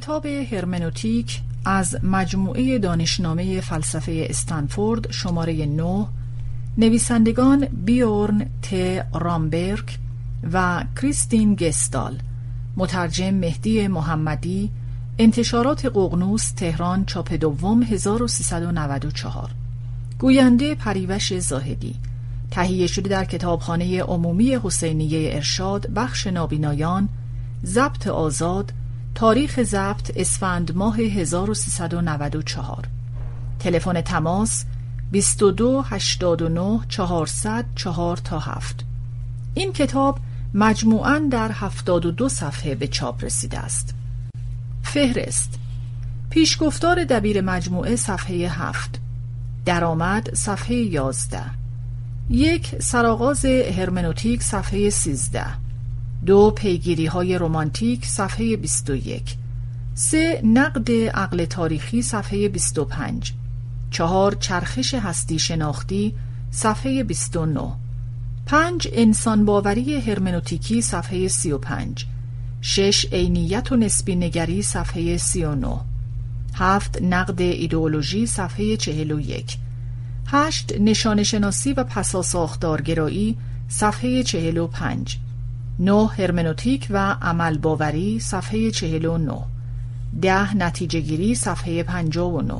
کتاب هرمنوتیک از مجموعه دانشنامه فلسفه استنفورد شماره 9 نویسندگان بیورن ت. رامبرگ و کریستین گستال مترجم مهدی محمدی انتشارات ققنوس تهران چاپ دوم 1394 گوینده پریوش زاهدی تهیه شده در کتابخانه عمومی حسینیه ارشاد بخش نابینایان ضبط آزاد تاریخ ضبط اسفند ماه 1394 تلفن تماس 22 89 400 4 تا 7 این کتاب مجموعاً در 72 صفحه به چاپ رسیده است. فهرست پیشگفتار دبیر مجموعه صفحه 7 درآمد صفحه 11 یک سرآغاز هرمنوتیک صفحه 13 دو پیگیری های رومانتیک صفحه 21 سه نقد عقل تاریخی صفحه 25 چهار چرخش هستی شناختی صفحه 29 پنج انسان باوری هرمنوتیکی صفحه 35 شش عینیت و نسبی نگری صفحه 39 هفت نقد ایدئولوژی صفحه 41 هشت نشان شناسی و پساساختارگرایی صفحه 45 نه هرمنوتیک و عمل باوری صفحه 49 ده نتیجه گیری صفحه 59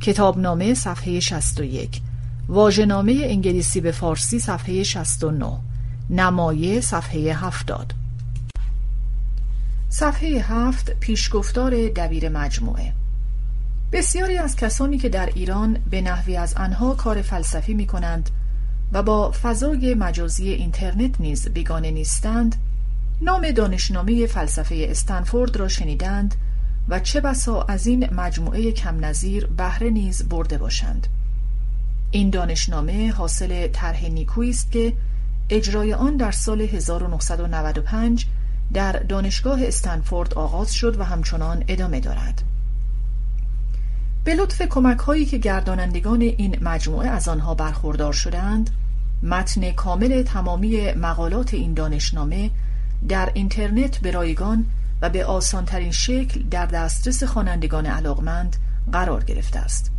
کتابنامه صفحه 61 واژه‌نامه انگلیسی به فارسی صفحه 69 نمایه صفحه 70 صفحه 7 پیشگفتار دبیر مجموعه. بسیاری از کسانی که در ایران به نحوی از آنها کار فلسفی می کنند و با فضای مجازی اینترنت نیز بیگانه نیستند نام دانشنامه فلسفه استنفورد را شنیدند و چه بسا از این مجموعه کم نظیر بهره نیز برده باشند. این دانشنامه حاصل طرح نیکویی است که اجرای آن در سال 1995 در دانشگاه استنفورد آغاز شد و همچنان ادامه دارد. به لطف کمک هایی که گردانندگان این مجموعه از آنها برخوردار شدند متن کامل تمامی مقالات این دانشنامه در اینترنت به رایگان و به آسانترین شکل در دسترس خوانندگان علاقمند قرار گرفته است.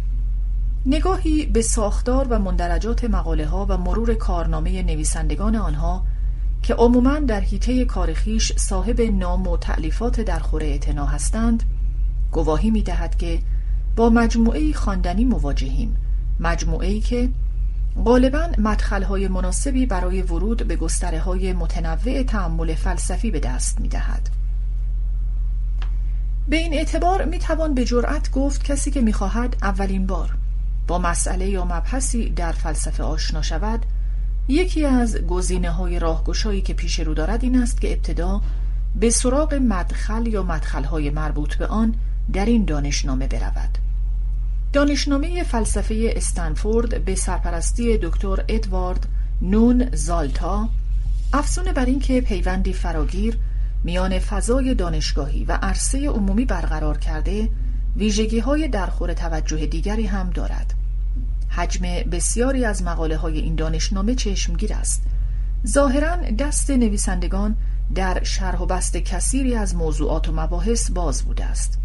نگاهی به ساختار و مندرجات مقاله ها و مرور کارنامه نویسندگان آنها که عموما در حیطه کارخیش صاحب نام و تعلیفات در خوره اعتنا هستند گواهی می دهد که با مجموعه خواندنی مواجهیم مجموعه که غالبا مدخلهای مناسبی برای ورود به گستره های متنوع تعمل فلسفی به دست می دهد. به این اعتبار می توان به جرأت گفت کسی که می خواهد اولین بار با مسئله یا مبحثی در فلسفه آشنا شود یکی از گزینه های راهگشایی که پیش رو دارد این است که ابتدا به سراغ مدخل یا مدخلهای مربوط به آن در این دانشنامه برود. دانشنامه فلسفه استنفورد به سرپرستی دکتر ادوارد نون زالتا افزون بر اینکه پیوندی فراگیر میان فضای دانشگاهی و عرصه عمومی برقرار کرده ویژگی های درخور توجه دیگری هم دارد. حجم بسیاری از مقاله های این دانشنامه چشمگیر است. ظاهرا دست نویسندگان در شرح و بست کثیری از موضوعات و مباحث باز بوده است.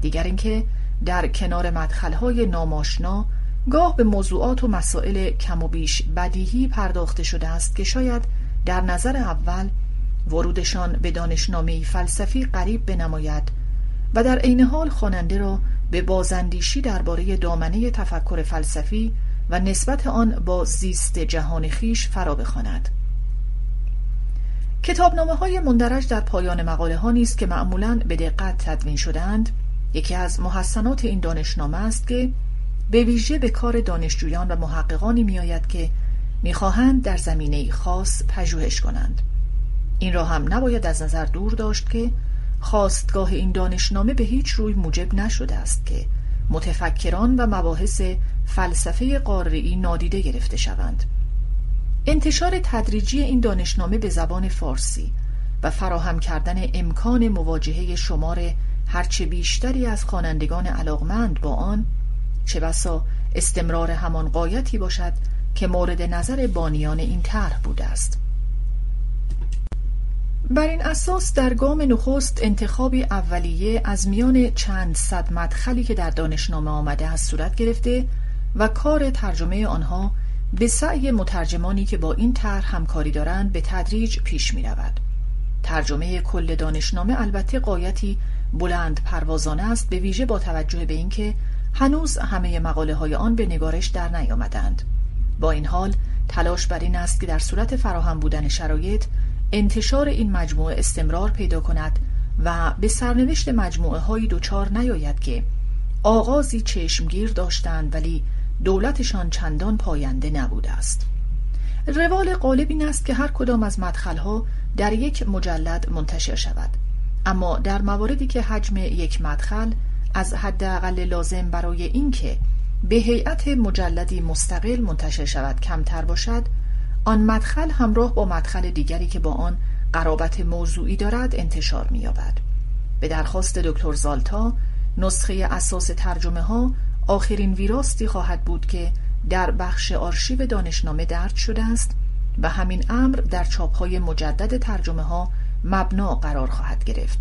دیگر اینکه در کنار مدخلهای ناماشنا گاه به موضوعات و مسائل کم و بیش بدیهی پرداخته شده است که شاید در نظر اول ورودشان به دانشنامه فلسفی قریب بنماید و در عین حال خواننده را به بازندیشی درباره دامنه تفکر فلسفی و نسبت آن با زیست جهان خیش فرا بخواند. کتابنامه های مندرج در پایان مقاله ها نیست که معمولا به دقت تدوین شدند یکی از محسنات این دانشنامه است که به ویژه به کار دانشجویان و محققانی میآید که می‌خواهند در زمینه خاص پژوهش کنند. این را هم نباید از نظر دور داشت که خواستگاه این دانشنامه به هیچ روی موجب نشده است که متفکران و مباحث فلسفه قارعی نادیده گرفته شوند. انتشار تدریجی این دانشنامه به زبان فارسی و فراهم کردن امکان مواجهه شمار هرچه بیشتری از خوانندگان علاقمند با آن چه بسا استمرار همان قایتی باشد که مورد نظر بانیان این طرح بوده است بر این اساس در گام نخست انتخابی اولیه از میان چند صد مدخلی که در دانشنامه آمده از صورت گرفته و کار ترجمه آنها به سعی مترجمانی که با این طرح همکاری دارند به تدریج پیش می رود. ترجمه کل دانشنامه البته قایتی بلند پروازانه است به ویژه با توجه به اینکه هنوز همه مقاله های آن به نگارش در نیامدند. با این حال تلاش بر این است که در صورت فراهم بودن شرایط انتشار این مجموعه استمرار پیدا کند و به سرنوشت مجموعه های دوچار نیاید که آغازی چشمگیر داشتند ولی دولتشان چندان پاینده نبوده است روال غالب این است که هر کدام از مدخلها در یک مجلد منتشر شود اما در مواردی که حجم یک مدخل از حداقل لازم برای اینکه به هیئت مجلدی مستقل منتشر شود کمتر باشد آن مدخل همراه با مدخل دیگری که با آن قرابت موضوعی دارد انتشار می‌یابد. به درخواست دکتر زالتا نسخه اساس ترجمه ها آخرین ویراستی خواهد بود که در بخش آرشیو دانشنامه درد شده است و همین امر در چاپهای مجدد ترجمه ها مبنا قرار خواهد گرفت.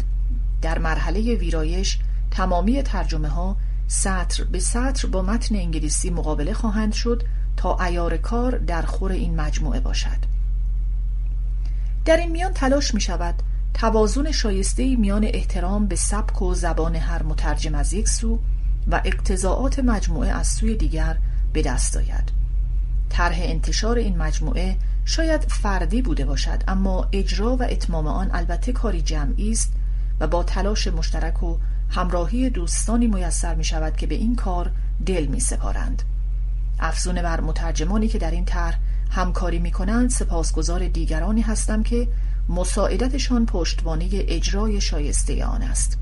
در مرحله ویرایش تمامی ترجمه ها سطر به سطر با متن انگلیسی مقابله خواهند شد تا ایار کار در خور این مجموعه باشد. در این میان تلاش می شود توازن شایسته میان احترام به سبک و زبان هر مترجم از یک سو و اقتضاعات مجموعه از سوی دیگر به دست آید. طرح انتشار این مجموعه شاید فردی بوده باشد اما اجرا و اتمام آن البته کاری جمعی است و با تلاش مشترک و همراهی دوستانی میسر می شود که به این کار دل می سپارند. افزون بر مترجمانی که در این طرح همکاری می کنند سپاسگزار دیگرانی هستم که مساعدتشان پشتوانه اجرای شایسته آن است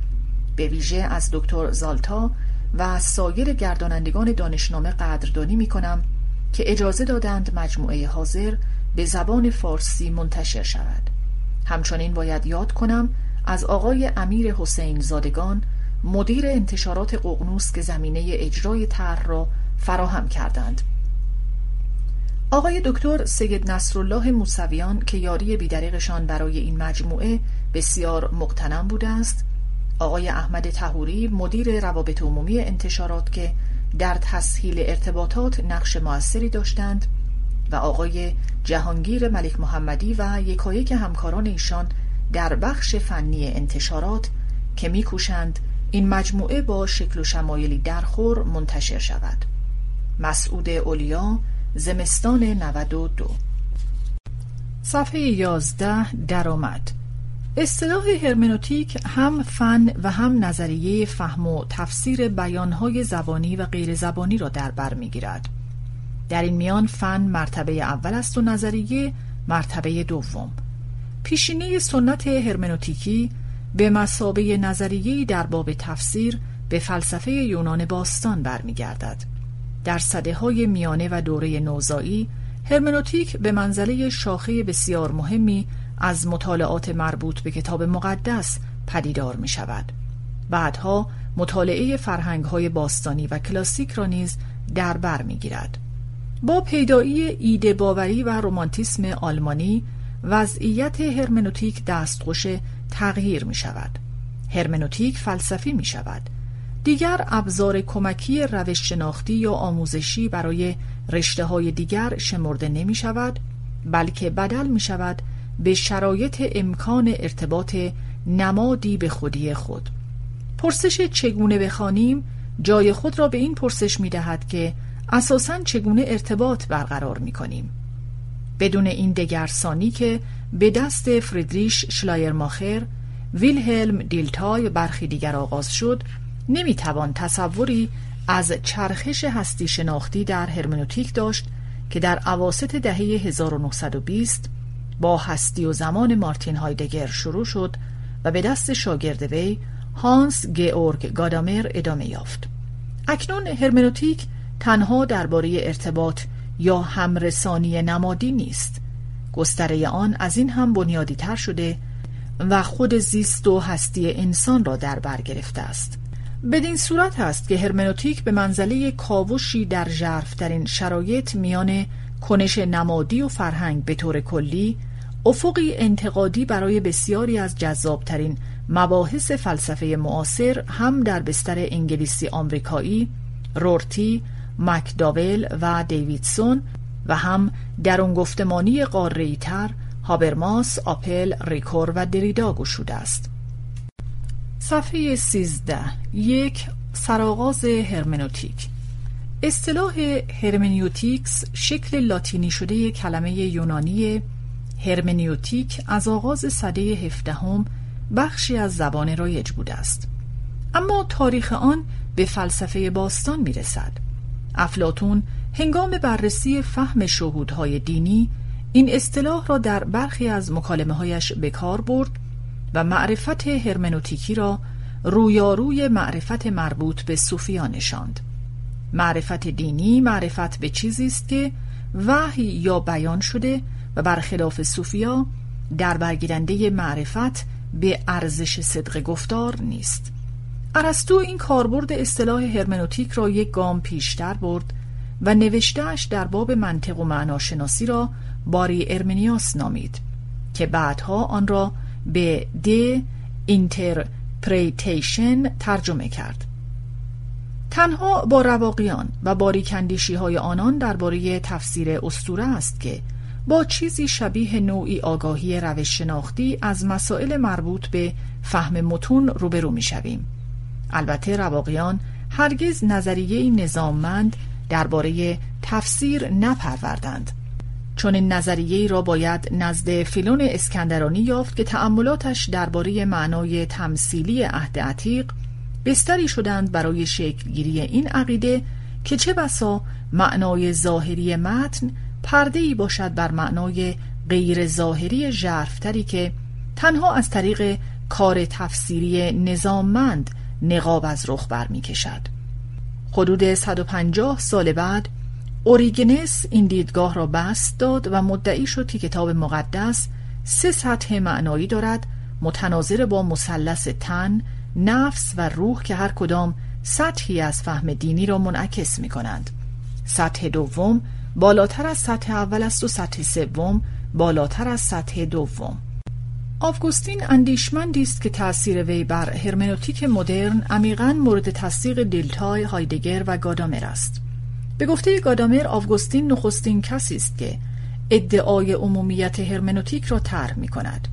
به ویژه از دکتر زالتا و سایر گردانندگان دانشنامه قدردانی می کنم که اجازه دادند مجموعه حاضر به زبان فارسی منتشر شود. همچنین باید یاد کنم از آقای امیر حسین زادگان مدیر انتشارات ققنوس که زمینه اجرای طرح را فراهم کردند. آقای دکتر سید نصرالله موسویان که یاری بیدریقشان برای این مجموعه بسیار مقتنم بوده است. آقای احمد تهوری مدیر روابط عمومی انتشارات که در تسهیل ارتباطات نقش موثری داشتند و آقای جهانگیر ملک محمدی و یکایک همکاران ایشان در بخش فنی انتشارات که میکوشند این مجموعه با شکل و شمایلی درخور منتشر شود. مسعود اولیا زمستان 92 صفحه 11 درآمد. اصطلاح هرمنوتیک هم فن و هم نظریه فهم و تفسیر بیانهای زبانی و غیر زبانی را در بر می‌گیرد. در این میان فن مرتبه اول است و نظریه مرتبه دوم. پیشینه سنت هرمنوتیکی به مسابه نظریه در باب تفسیر به فلسفه یونان باستان برمیگردد. در صده های میانه و دوره نوزایی هرمنوتیک به منزله شاخه بسیار مهمی از مطالعات مربوط به کتاب مقدس پدیدار می شود. بعدها مطالعه فرهنگ های باستانی و کلاسیک را نیز در بر می گیرد. با پیدایی ایده باوری و رومانتیسم آلمانی وضعیت هرمنوتیک دستخوش تغییر می شود. هرمنوتیک فلسفی می شود. دیگر ابزار کمکی روش شناختی یا آموزشی برای رشته های دیگر شمرده نمی شود بلکه بدل می شود به شرایط امکان ارتباط نمادی به خودی خود. پرسش چگونه بخوانیم؟ جای خود را به این پرسش می دهد که اساساً چگونه ارتباط برقرار می کنیم. بدون این دگرسانی که به دست فریدریش شلایرماخر ویلهلم دیلتای برخی دیگر آغاز شد نمی‌توان تصوری از چرخش هستی شناختی در هرمنوتیک داشت که در عواست دهه 1920 با هستی و زمان مارتین هایدگر شروع شد و به دست شاگرد وی هانس گئورگ گادامر ادامه یافت. اکنون هرمنوتیک تنها درباره ارتباط یا همرسانی نمادی نیست. گستره آن از این هم بنیادی تر شده و خود زیست و هستی انسان را در بر گرفته است. بدین صورت است که هرمنوتیک به منزله کاوشی در این شرایط میان کنش نمادی و فرهنگ به طور کلی افقی انتقادی برای بسیاری از جذابترین مباحث فلسفه معاصر هم در بستر انگلیسی آمریکایی رورتی، مکداول و دیویدسون و هم درون گفتمانی قاره‌ای‌تر هابرماس، آپل، ریکور و دریدا گشوده است. صفحه 13 یک سرآغاز هرمنوتیک اصطلاح هرمنیوتیکس شکل لاتینی شده کلمه یونانی هرمنیوتیک از آغاز سده هفدهم بخشی از زبان رایج بوده است. اما تاریخ آن به فلسفه باستان می رسد افلاتون هنگام بررسی فهم شهودهای دینی این اصطلاح را در برخی از مکالمه هایش به کار برد و معرفت هرمنوتیکی را رویاروی معرفت مربوط به صوفیان نشاند. معرفت دینی معرفت به چیزی است که وحی یا بیان شده و برخلاف صوفیا در برگیرنده معرفت به ارزش صدق گفتار نیست. ارسطو این کاربرد اصطلاح هرمنوتیک را یک گام پیشتر برد و نوشتهش در باب منطق و معناشناسی را باری ارمنیاس نامید که بعدها آن را به De Interpretatione ترجمه کرد. تنها با رواقیان و باریکندیشی های آنان درباره تفسیر استوره است که با چیزی شبیه نوعی آگاهی روش شناختی از مسائل مربوط به فهم متون روبرو می شویم. البته رواقیان هرگز نظریه نظاممند درباره تفسیر نپروردند چون این نظریه را باید نزد فیلون اسکندرانی یافت که تأملاتش درباره معنای تمثیلی عهد عتیق بستری شدند برای شکلگیری این عقیده که چه بسا معنای ظاهری متن پرده ای باشد بر معنای غیر ظاهری ژرفتری که تنها از طریق کار تفسیری نظاممند نقاب از رخ می کشد. حدود 150 سال بعد اوریگنس این دیدگاه را بست داد و مدعی شد که کتاب مقدس سه سطح معنایی دارد متناظر با مثلث تن، نفس و روح که هر کدام سطحی از فهم دینی را منعکس می کنند. سطح دوم بالاتر از سطح اول است و سطح سوم بالاتر از سطح دوم. آفگوستین اندیشمندی است که تأثیر وی بر هرمنوتیک مدرن عمیقا مورد تصدیق دیلتای، هایدگر و گادامر است. به گفته گادامر آفگوستین نخستین کسی است که ادعای عمومیت هرمنوتیک را طرح می کند.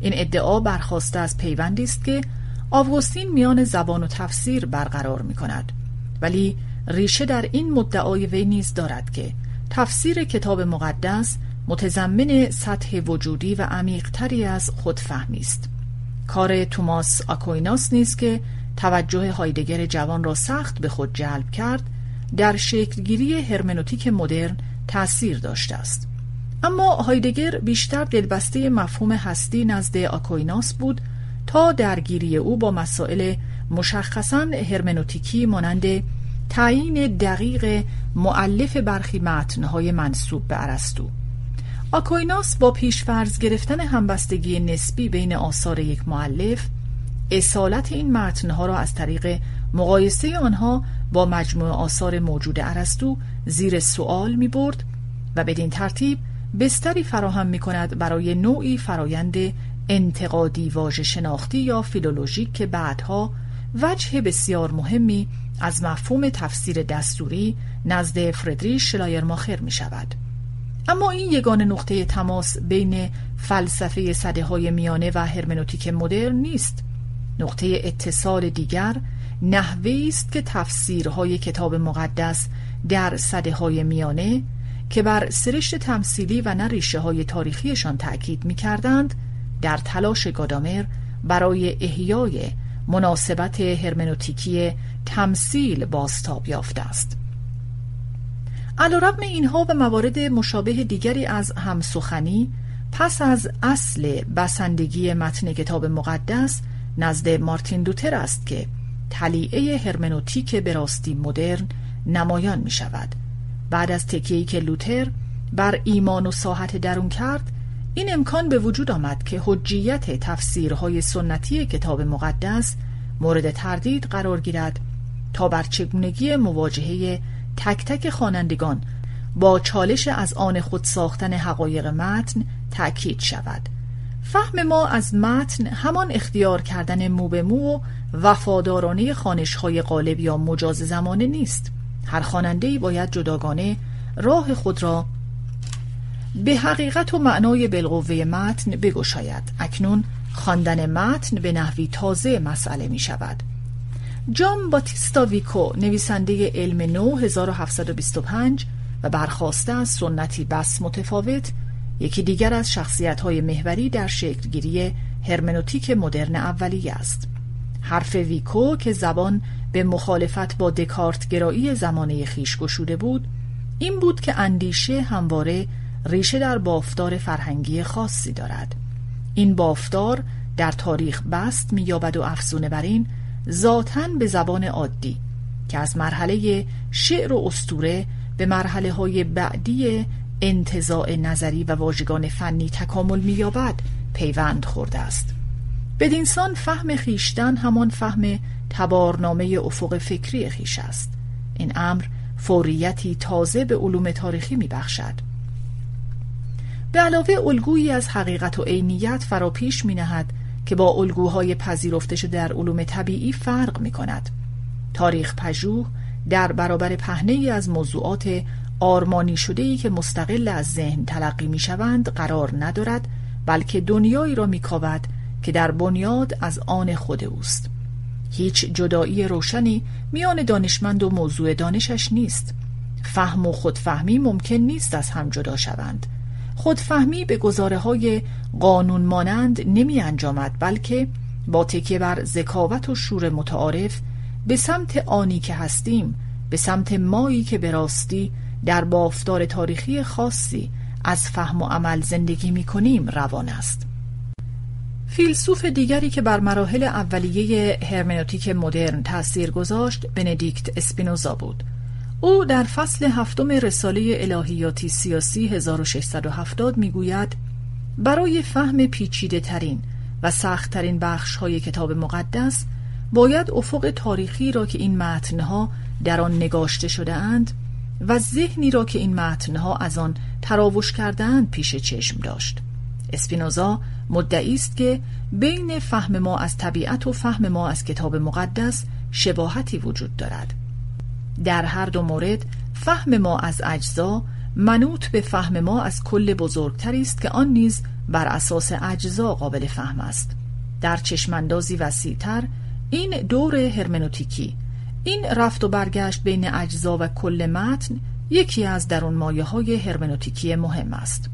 این ادعا برخواسته از پیوندی است که آوگوستین میان زبان و تفسیر برقرار می کند ولی ریشه در این مدعای وی نیز دارد که تفسیر کتاب مقدس متضمن سطح وجودی و عمیقتری از خودفهمی است. کار توماس آکویناس نیست که توجه هایدگر جوان را سخت به خود جلب کرد در شکلگیری هرمنوتیک مدرن تأثیر داشته است. اما هایدگر بیشتر دلبسته مفهوم هستی نزد آکویناس بود درگیری او با مسائل مشخصا هرمنوتیکی مانند تعیین دقیق معلف برخی متنهای منصوب به ارسطو. آکویناس با پیشفرض گرفتن همبستگی نسبی بین آثار یک معلف اصالت این متنها را از طریق مقایسه آنها با مجموع آثار موجود ارسطو زیر سوال می برد و بدین ترتیب بستری فراهم می کند برای نوعی فرایند انتقادی واژه شناختی یا فیلولوژیک که بعدها وجه بسیار مهمی از مفهوم تفسیر دستوری نزد فردریش شلایرماخر می شود. اما این یگان نقطه تماس بین فلسفه صده های میانه و هرمنوتیک مدرن نیست. نقطه اتصال دیگر نحوه است که تفسیرهای کتاب مقدس در صده های میانه که بر سرشت تمثیلی و نه های تاریخیشان تأکید می کردند در تلاش گادامر برای احیای مناسبت هرمنوتیکی تمثیل بازتاب یافته است. علیرغم اینها و موارد مشابه دیگری از همسخنی پس از اصل بسندگی متن کتاب مقدس نزد مارتین دوتر است که تلیعه هرمنوتیک به راستی مدرن نمایان می شود بعد از تکیهی که لوتر بر ایمان و ساحت درون کرد این امکان به وجود آمد که حجیت تفسیرهای سنتی کتاب مقدس مورد تردید قرار گیرد تا بر چگونگی مواجهه تک تک خوانندگان با چالش از آن خود ساختن حقایق متن تأکید شود. فهم ما از متن همان اختیار کردن مو به مو و وفادارانه خانشهای غالب یا مجاز زمانه نیست. هر خواننده باید جداگانه راه خود را به حقیقت و معنای بالقوه متن بگشاید. اکنون خواندن متن به نحوی تازه مسئله می شود جان باتیستا ویکو نویسنده علم نو 1725 و برخواسته از سنتی بس متفاوت یکی دیگر از شخصیت های محوری در شکلگیری هرمنوتیک مدرن اولیه است. حرف ویکو که زبان به مخالفت با دکارت گرایی زمانه خیش گشوده بود این بود که اندیشه همواره ریشه در بافتار فرهنگی خاصی دارد. این بافتار در تاریخ بست مییابد و افزونه بر این ذاتا به زبان عادی که از مرحله شعر و استوره به مرحله های بعدی انتزاع نظری و واژگان فنی تکامل مییابد پیوند خورده است. بدینسان فهم خیشتن همان فهم تبارنامه افق فکری خیش است. این امر فوریتی تازه به علوم تاریخی میبخشد. به علاوه الگویی از حقیقت و عینیت فراپیش می نهد که با الگوهای پذیرفته شده در علوم طبیعی فرق می کند. تاریخ پژوه در برابر پهنه ای از موضوعات آرمانی شده ای که مستقل از ذهن تلقی می شوند قرار ندارد بلکه دنیایی را می کاود که در بنیاد از آن خود اوست. هیچ جدایی روشنی میان دانشمند و موضوع دانشش نیست. فهم و خودفهمی ممکن نیست از هم جدا شوند. خودفهمی به گزاره های قانون مانند نمی انجامد بلکه با تکیه بر ذکاوت و شور متعارف به سمت آنی که هستیم به سمت مایی که به راستی در بافتار تاریخی خاصی از فهم و عمل زندگی می کنیم روان است. فیلسوف دیگری که بر مراحل اولیه هرمنوتیک مدرن تأثیر گذاشت بندیکت اسپینوزا بود. او در فصل هفتم رساله الهیاتی سیاسی 1670 می‌گوید برای فهم پیچیده ترین و سخت ترین بخش های کتاب مقدس باید افق تاریخی را که این متنها در آن نگاشته شده اند و ذهنی را که این متنها از آن تراوش کردهاند پیش چشم داشت. اسپینوزا مدعی است که بین فهم ما از طبیعت و فهم ما از کتاب مقدس شباهتی وجود دارد. در هر دو مورد فهم ما از اجزا منوط به فهم ما از کل بزرگتری است که آن نیز بر اساس اجزا قابل فهم است. در چشماندازی وسیعتر این دور هرمنوتیکی این رفت و برگشت بین اجزا و کل متن یکی از درون مایه های هرمنوتیکی مهم است.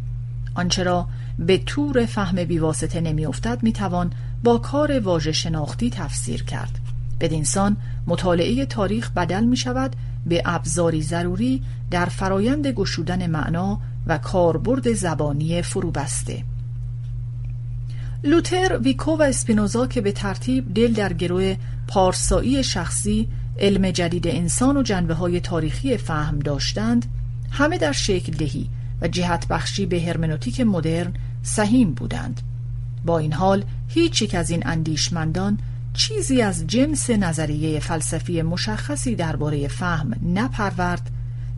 آنچه را به طور فهم بیواسطه نمیافتد می‌توان با کار واژه شناختی تفسیر کرد. بدینسان مطالعه تاریخ بدل می شود به ابزاری ضروری در فرایند گشودن معنا و کاربرد زبانی فروبسته. لوتر، ویکو و اسپینوزا که به ترتیب دل در گروه پارسایی شخصی علم جدید انسان و جنبه های تاریخی فهم داشتند همه در شکل دهی و جهت بخشی به هرمنوتیک مدرن سهیم بودند. با این حال هیچ یک از این اندیشمندان چیزی از جنس نظریه فلسفی مشخصی درباره فهم نپرورد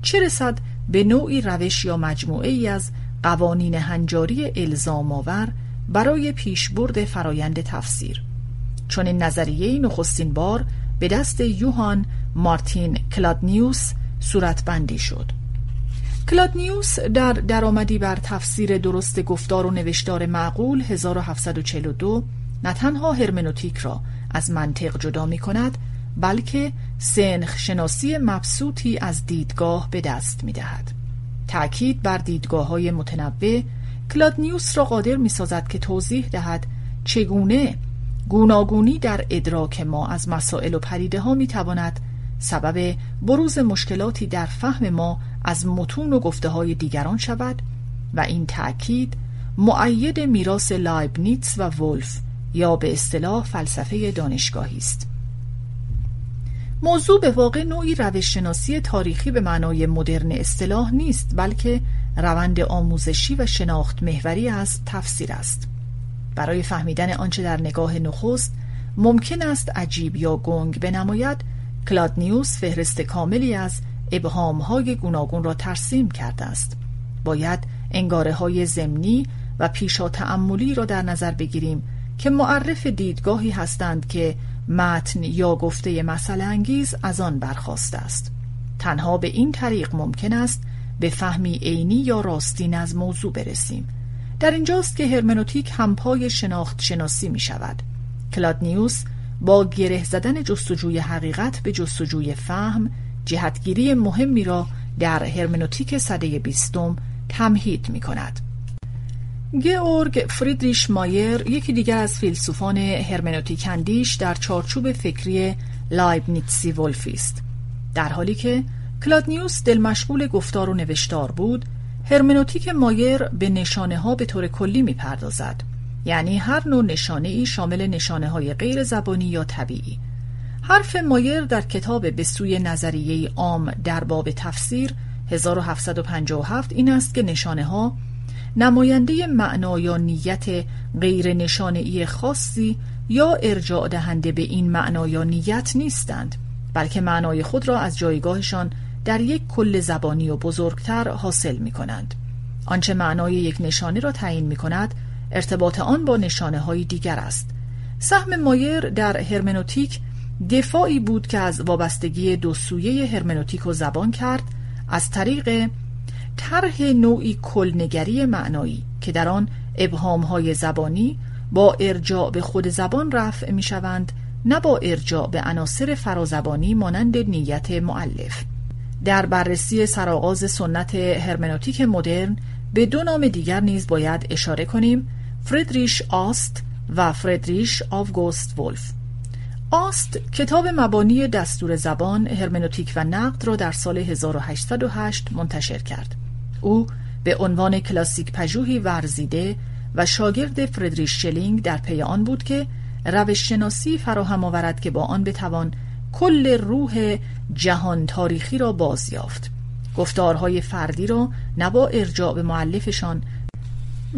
چه رسد به نوعی روش یا مجموعه ای از قوانین هنجاری الزام آور برای پیشبرد فرایند تفسیر. چنین نظریه‌ای نخستین بار به دست یوهان مارتین کلادنیوس صورتبندی شد. کلادنیوس در درآمدی بر تفسیر درست گفتار و نوشتار معقول 1742 نه تنها هرمنوتیک را از منطق جدا می کند بلکه سنخ شناسی مبسوطی از دیدگاه به دست می دهد. تأکید بر دیدگاه های متنوع کلادنیوس را قادر می سازد که توضیح دهد چگونه گوناگونی در ادراک ما از مسائل و پریده ها می تواند سبب بروز مشکلاتی در فهم ما از متون و گفته های دیگران شود و این تأکید مؤید میراث لایبنیتس و ولف یا به اصطلاح فلسفه دانشگاهی است. موضوع به واقع نوعی روششناسی تاریخی به معنای مدرن اصطلاح نیست بلکه روند آموزشی و شناخت محوری از تفسیر است. برای فهمیدن آنچه در نگاه نخست ممکن است عجیب یا گنگ بنماید کلادنیوس فهرست کاملی از ابهامهای گوناگون را ترسیم کرده است. باید انگاره های زمینی و پیشا تعملی را در نظر بگیریم که معرف دیدگاهی هستند که متن یا گفته مسئله انگیز از آن برخواسته است. تنها به این طریق ممکن است به فهمی عینی یا راستین از موضوع برسیم. در اینجاست که هرمنوتیک همپای شناخت شناسی می شود. کلادنیوس با گره زدن جستجوی حقیقت به جستجوی فهم جهتگیری مهمی را در هرمنوتیک صده بیستم تمهید می کند. گئورگ فریدریش مایر یکی دیگر از فیلسوفان هرمنوتیک اندیش در چارچوب فکری لایبنیتسی ولفی است در حالی که کلادنیوس دل مشغول گفتار و نوشتار بود هرمنوتیک مایر به نشانه ها به طور کلی می پردازد یعنی هر نوع نشانه ای شامل نشانه های غیر زبانی یا طبیعی. حرف مایر در کتاب به سوی نظریه عام در باب تفسیر 1757 این است که نشانه ها نماینده معنا یا نیت غیر نشانه خاصی یا ارجاع دهنده به این معنا یا نیت نیستند بلکه معنای خود را از جایگاهشان در یک کل زبانی و بزرگتر حاصل می کنند. آنچه معنای یک نشانه را تعیین می کند ارتباط آن با نشانه های دیگر است سهم مایر در هرمنوتیک دفاعی بود که از وابستگی دو سویه هرمنوتیک و زبان کرد از طریق طرح نوعی کلنگری معنایی که در آن ابهامهای زبانی با ارجاع به خود زبان رفع می شوند نه با ارجاع به عناصر فرازبانی مانند نیت معلف در بررسی سرآغاز سنت هرمنوتیک مدرن به دو نام دیگر نیز باید اشاره کنیم فردریش آست و فردریش آوگوست ولف. آست کتاب مبانی دستور زبان هرمنوتیک و نقد را در سال 1808 منتشر کرد. او به عنوان کلاسیک پژوهی ورزیده و شاگرد فردریش شلینگ در پی آن بود که روش شناسی فراهم آورد که با آن بتوان کل روح جهان تاریخی را بازیافت گفتارهای فردی را نه با ارجاع به معلفشان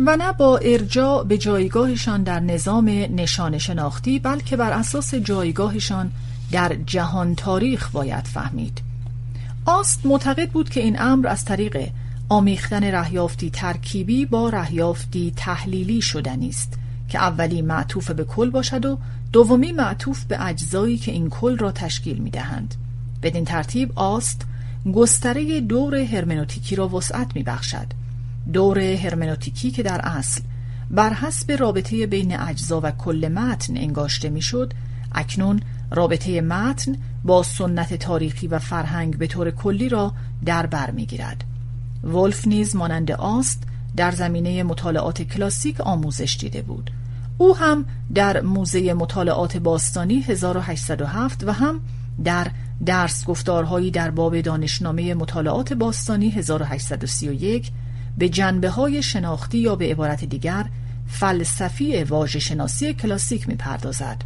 و نه با ارجاع به جایگاهشان در نظام نشان شناختی بلکه بر اساس جایگاهشان در جهان تاریخ باید فهمید. آست معتقد بود که این امر از طریق آمیختن رهیافتی ترکیبی با رهیافتی تحلیلی شدنی است که اولی معطوف به کل باشد و دومی معطوف به اجزایی که این کل را تشکیل می دهند. بدین ترتیب آست گستره دور هرمنوتیکی را وسعت می بخشد. دور هرمنوتیکی که در اصل بر حسب رابطه بین اجزا و کل متن انگاشته می‌شد اکنون رابطه متن با سنت تاریخی و فرهنگ به طور کلی را در بر می‌گیرد ولف نیز مانند آست در زمینه مطالعات کلاسیک آموزش دیده بود او هم در موزه مطالعات باستانی 1807 و هم در درس گفتارهایی در باب دانشنامه مطالعات باستانی 1831 به جنبه های شناختی یا به عبارت دیگر فلسفی واژه شناسی کلاسیک می پردازد.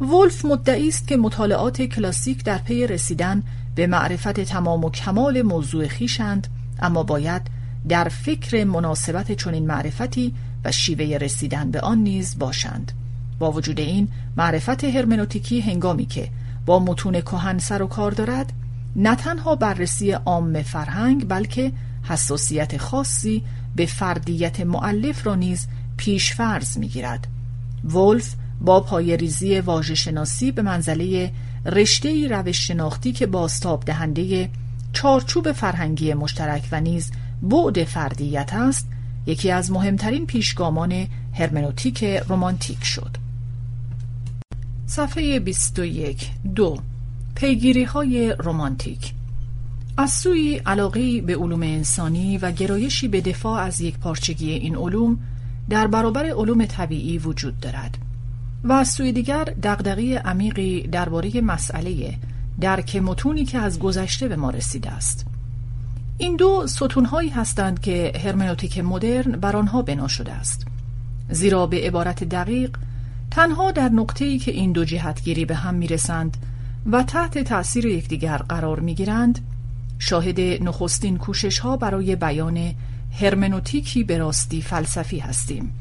ولف مدعی است که مطالعات کلاسیک در پی رسیدن به معرفت تمام و کمال موضوع خیشند اما باید در فکر مناسبت چنین معرفتی و شیوه رسیدن به آن نیز باشند با وجود این معرفت هرمنوتیکی هنگامی که با متون کهن سر و کار دارد نه تنها بررسی عام فرهنگ بلکه حساسیت خاصی به فردیت معلف را نیز پیش فرض می گیرد. ولف با پایریزی واژه شناسی به منزله رشته روش شناختی که باستاب دهنده چارچوب فرهنگی مشترک و نیز بعد فردیت است یکی از مهمترین پیشگامان هرمنوتیک رومانتیک شد. صفحه 21 دو پیگیری های رومانتیک از سوی علاقه به علوم انسانی و گرایشی به دفاع از یک پارچگی این علوم در برابر علوم طبیعی وجود دارد و از سوی دیگر دغدغه عمیقی درباره مسئله درک متونی که از گذشته به ما رسیده است. این دو ستونهایی هستند که هرمنوتیک مدرن بر آنها بنا شده است. زیرا به عبارت دقیق تنها در نقطه‌ای که این دو جهتگیری به هم می‌رسند و تحت تأثیر یکدیگر قرار می‌گیرند شاهد نخستین کوشش ها برای بیان هرمنوتیکی به راستی فلسفی هستیم.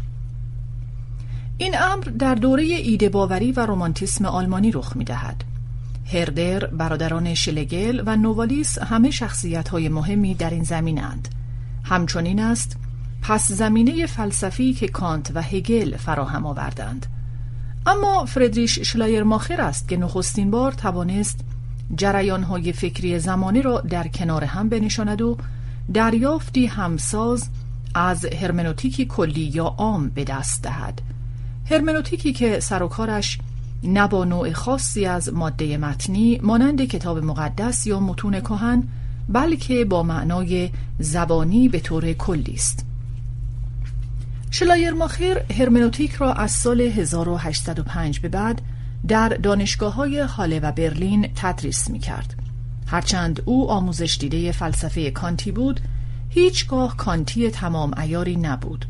این امر در دوره ایده باوری و رومانتیسم آلمانی رخ می دهد. هردر، برادران شلگل و نووالیس همه شخصیت های مهمی در این زمینند. همچنین است پس زمینه فلسفی که کانت و هگل فراهم آوردند اما فردریش شلایرماخر است که نخستین بار توانست جریانهای فکری زمانه را در کنار هم بنشاند و دریافتی همساز از هرمنوتیکی کلی یا عام به دست دهد هرمنوتیکی که سرکارش نه با نوع خاصی از ماده متنی مانند کتاب مقدس یا متون کهن بلکه با معنای زبانی به طور کلی است شلایرماخر هرمنوتیک را از سال 1805 به بعد در دانشگاه های هاله و برلین تدریس می کرد. هرچند او آموزش دیده فلسفه کانتی بود هیچگاه کانتی تمام ایاری نبود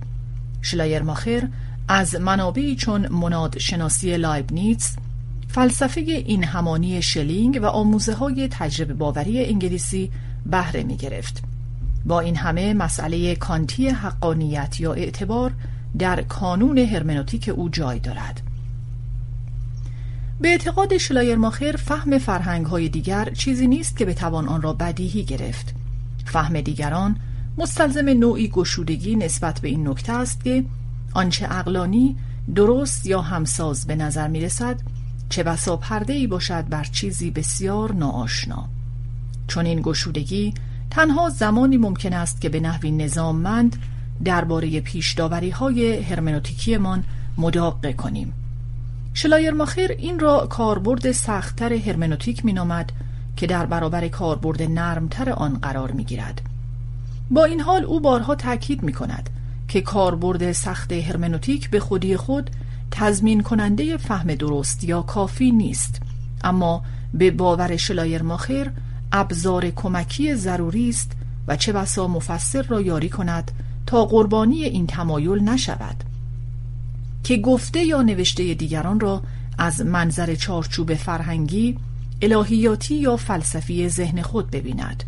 شلایرماخر از منابعی چون مناد شناسی لایبنیتس فلسفه این همانی شلینگ و آموزه های تجربه باوری انگلیسی بهره می گرفت. با این همه مسئله کانتی حقانیت یا اعتبار در کانون هرمنوتیک او جای دارد. به اعتقاد شلایرماخر فهم فرهنگ های دیگر چیزی نیست که بتوان آن را بدیهی گرفت. فهم دیگران مستلزم نوعی گشودگی نسبت به این نکته است که آنچه اقلانی درست یا همساز به نظر می رسد چه بسا پرده ای باشد بر چیزی بسیار ناآشنا چون این گشودگی تنها زمانی ممکن است که به نحوی نظاممند درباره پیشداوری های هرمنوتیکیمان مداقه کنیم شلایرماخر این را کاربرد سختتر هرمنوتیک مینامد که در برابر کاربرد نرمتر آن قرار می گیرد. با این حال او بارها تاکید می کند که کاربرد سخت هرمنوتیک به خودی خود تضمین کننده فهم درست یا کافی نیست. اما به باور شلایرماخر ابزار کمکی ضروری است و چه بسا مفسر را یاری کند تا قربانی این تمایل نشود. که گفته یا نوشته دیگران را از منظر چارچوب فرهنگی الهیاتی یا فلسفی ذهن خود ببیند.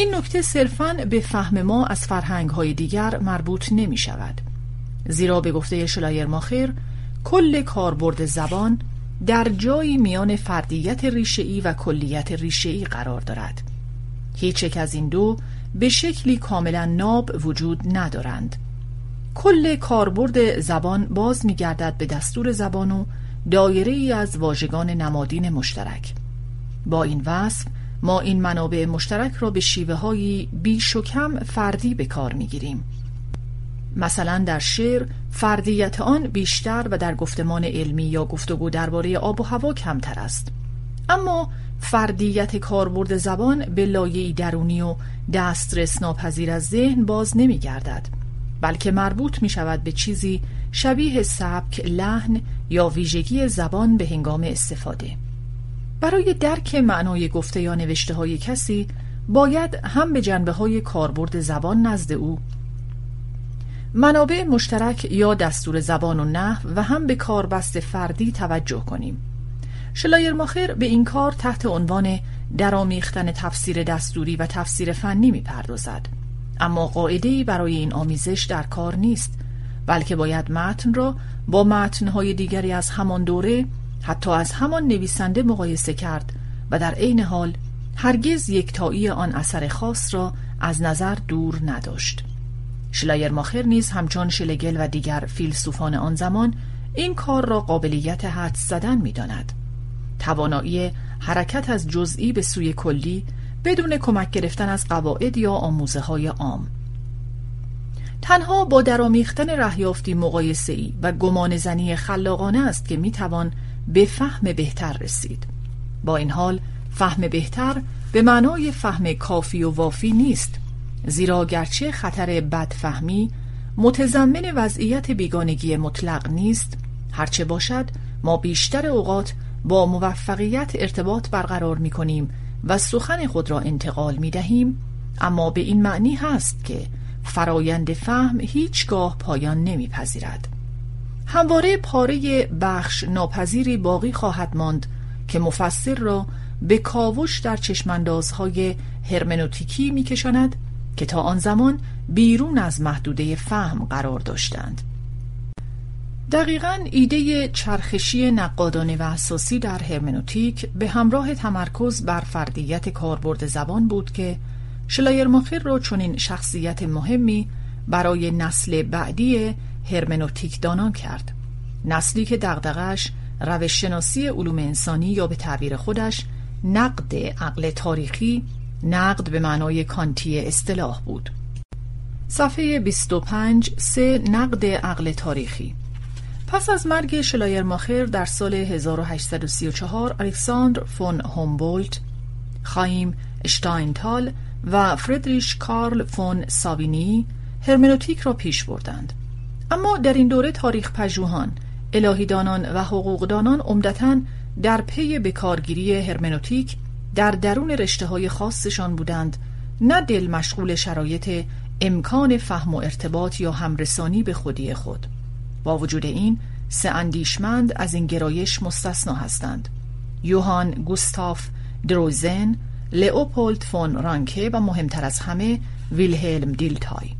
این نکته صرفاً به فهم ما از فرهنگ های دیگر مربوط نمی شود زیرا به گفته شلایرماخر کل کاربرد زبان در جایی میان فردیت ریشه‌ای و کلیت ریشه‌ای قرار دارد. هیچ یک از این دو به شکلی کاملا ناب وجود ندارند. کل کاربرد زبان باز میگردد به دستور زبان و دایره ای از واژگان نمادین مشترک. با این وصف ما این منابع مشترک را به شیوه هایی بیش و کم فردی به کار می گیریم. مثلا در شعر فردیت آن بیشتر و در گفتمان علمی یا گفتگو درباره آب و هوا کمتر است اما فردیت کاربرد زبان به لایه‌ای درونی و دسترس ناپذیر از ذهن باز نمی گردد بلکه مربوط می شود به چیزی شبیه سبک، لحن یا ویژگی زبان به هنگام استفاده برای درک معنای گفته یا نوشته های کسی باید هم به جنبه های کاربرد زبان نزد او منابع مشترک یا دستور زبان و نحو و هم به کاربست فردی توجه کنیم. شلایرماخر به این کار تحت عنوان درامیختن تفسیر دستوری و تفسیر فنی می‌پردازد. اما قاعده‌ای برای این آمیزش در کار نیست بلکه باید متن را با متنهای دیگری از همان دوره حتی از همان نویسنده مقایسه کرد و در عین حال هرگز یکتایی آن اثر خاص را از نظر دور نداشت شلایرماخر نیز همچون شلگل و دیگر فیلسوفان آن زمان این کار را قابلیت حد زدن می داند. توانایی حرکت از جزئی به سوی کلی بدون کمک گرفتن از قواعد یا آموزه های عام تنها با درامیختن رهیافتی مقایسه ای و گمان زنی خلاقانه است که می توان به فهم بهتر رسید با این حال فهم بهتر به معنای فهم کافی و وافی نیست زیرا گرچه خطر بدفهمی متضمن وضعیت بیگانگی مطلق نیست هرچه باشد ما بیشتر اوقات با موفقیت ارتباط برقرار می کنیم و سخن خود را انتقال می دهیم اما به این معنی هست که فرایند فهم هیچگاه پایان نمیپذیرد. همواره پاره بخش ناپذیری باقی خواهد ماند که مفسر را به کاوش در چشماندازهای هرمنوتیکی میکشاند که تا آن زمان بیرون از محدوده فهم قرار داشتند. دقیقا ایده چرخشی نقادانه و اساسی در هرمنوتیک به همراه تمرکز بر فردیت کاربرد زبان بود که شلایرماخر را چنین شخصیت مهمی برای نسل بعدی هرمنوتیک دانان کرد. نسلی که دغدغش روش شناسی علوم انسانی یا به تعبیر خودش نقد عقل تاریخی نقد به معنای کانتی اصطلاح بود. صفحه 25 سه نقد عقل تاریخی. پس از مرگ شلایرماخر در سال 1834 الکساندر فون هومبولت هایم اشتاینتال و فردریش کارل فون ساوینی هرمنوتیک را پیش بردند. اما در این دوره تاریخ پژوهان الهیدانان و حقوقدانان عمدتا در پی بکارگیری هرمنوتیک در درون رشته های خاصشان بودند نه دل مشغول شرایط امکان فهم و ارتباط یا همرسانی به خودی خود. با وجود این سه اندیشمند از این گرایش مستثنا هستند یوهان گوستاف درویزن لئوپولد فون رانکه و مهمتر از همه ویلهلم دیلتای.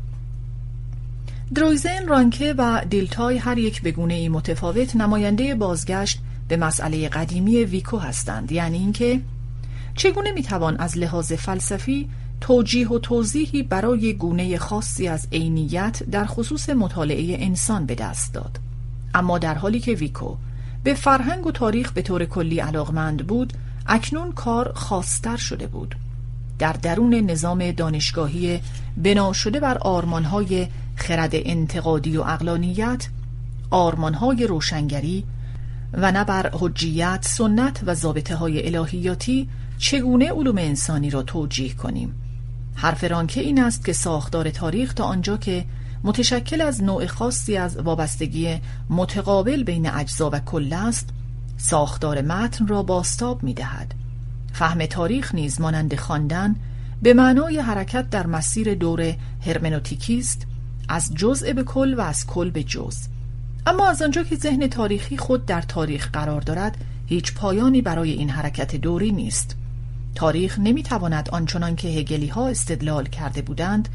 درویزن، رانکه و دیلتای هر یک به گونه ای متفاوت نماینده بازگشت به مسئله قدیمی ویکو هستند. یعنی اینکه چگونه می‌توان از لحاظ فلسفی توجیه و توضیحی برای گونه خاصی از عینیت در خصوص مطالعه انسان به دست داد. اما در حالی که ویکو به فرهنگ و تاریخ به طور کلی علاقمند بود اکنون کار خاصتر شده بود. در درون نظام دانشگاهی بنا شده بر آرمانهای خرد انتقادی و اقلانیت آرمانهای روشنگری و نه بر حجیت سنت و ضابطه های الهیاتی چگونه علوم انسانی را توجیه کنیم حرف رانکه این است که ساختار تاریخ تا آنجا که متشکل از نوع خاصی از وابستگی متقابل بین اجزا و کل است ساختار متن را باستاب می دهد. فهم تاریخ نیز مانند خواندن به معنای حرکت در مسیر دور هرمنوتیکی است از جزء به کل و از کل به جز. اما از آنجا که ذهن تاریخی خود در تاریخ قرار دارد هیچ پایانی برای این حرکت دوری نیست. تاریخ نمی‌تواند آنچنان که هگلی ها استدلال کرده بودند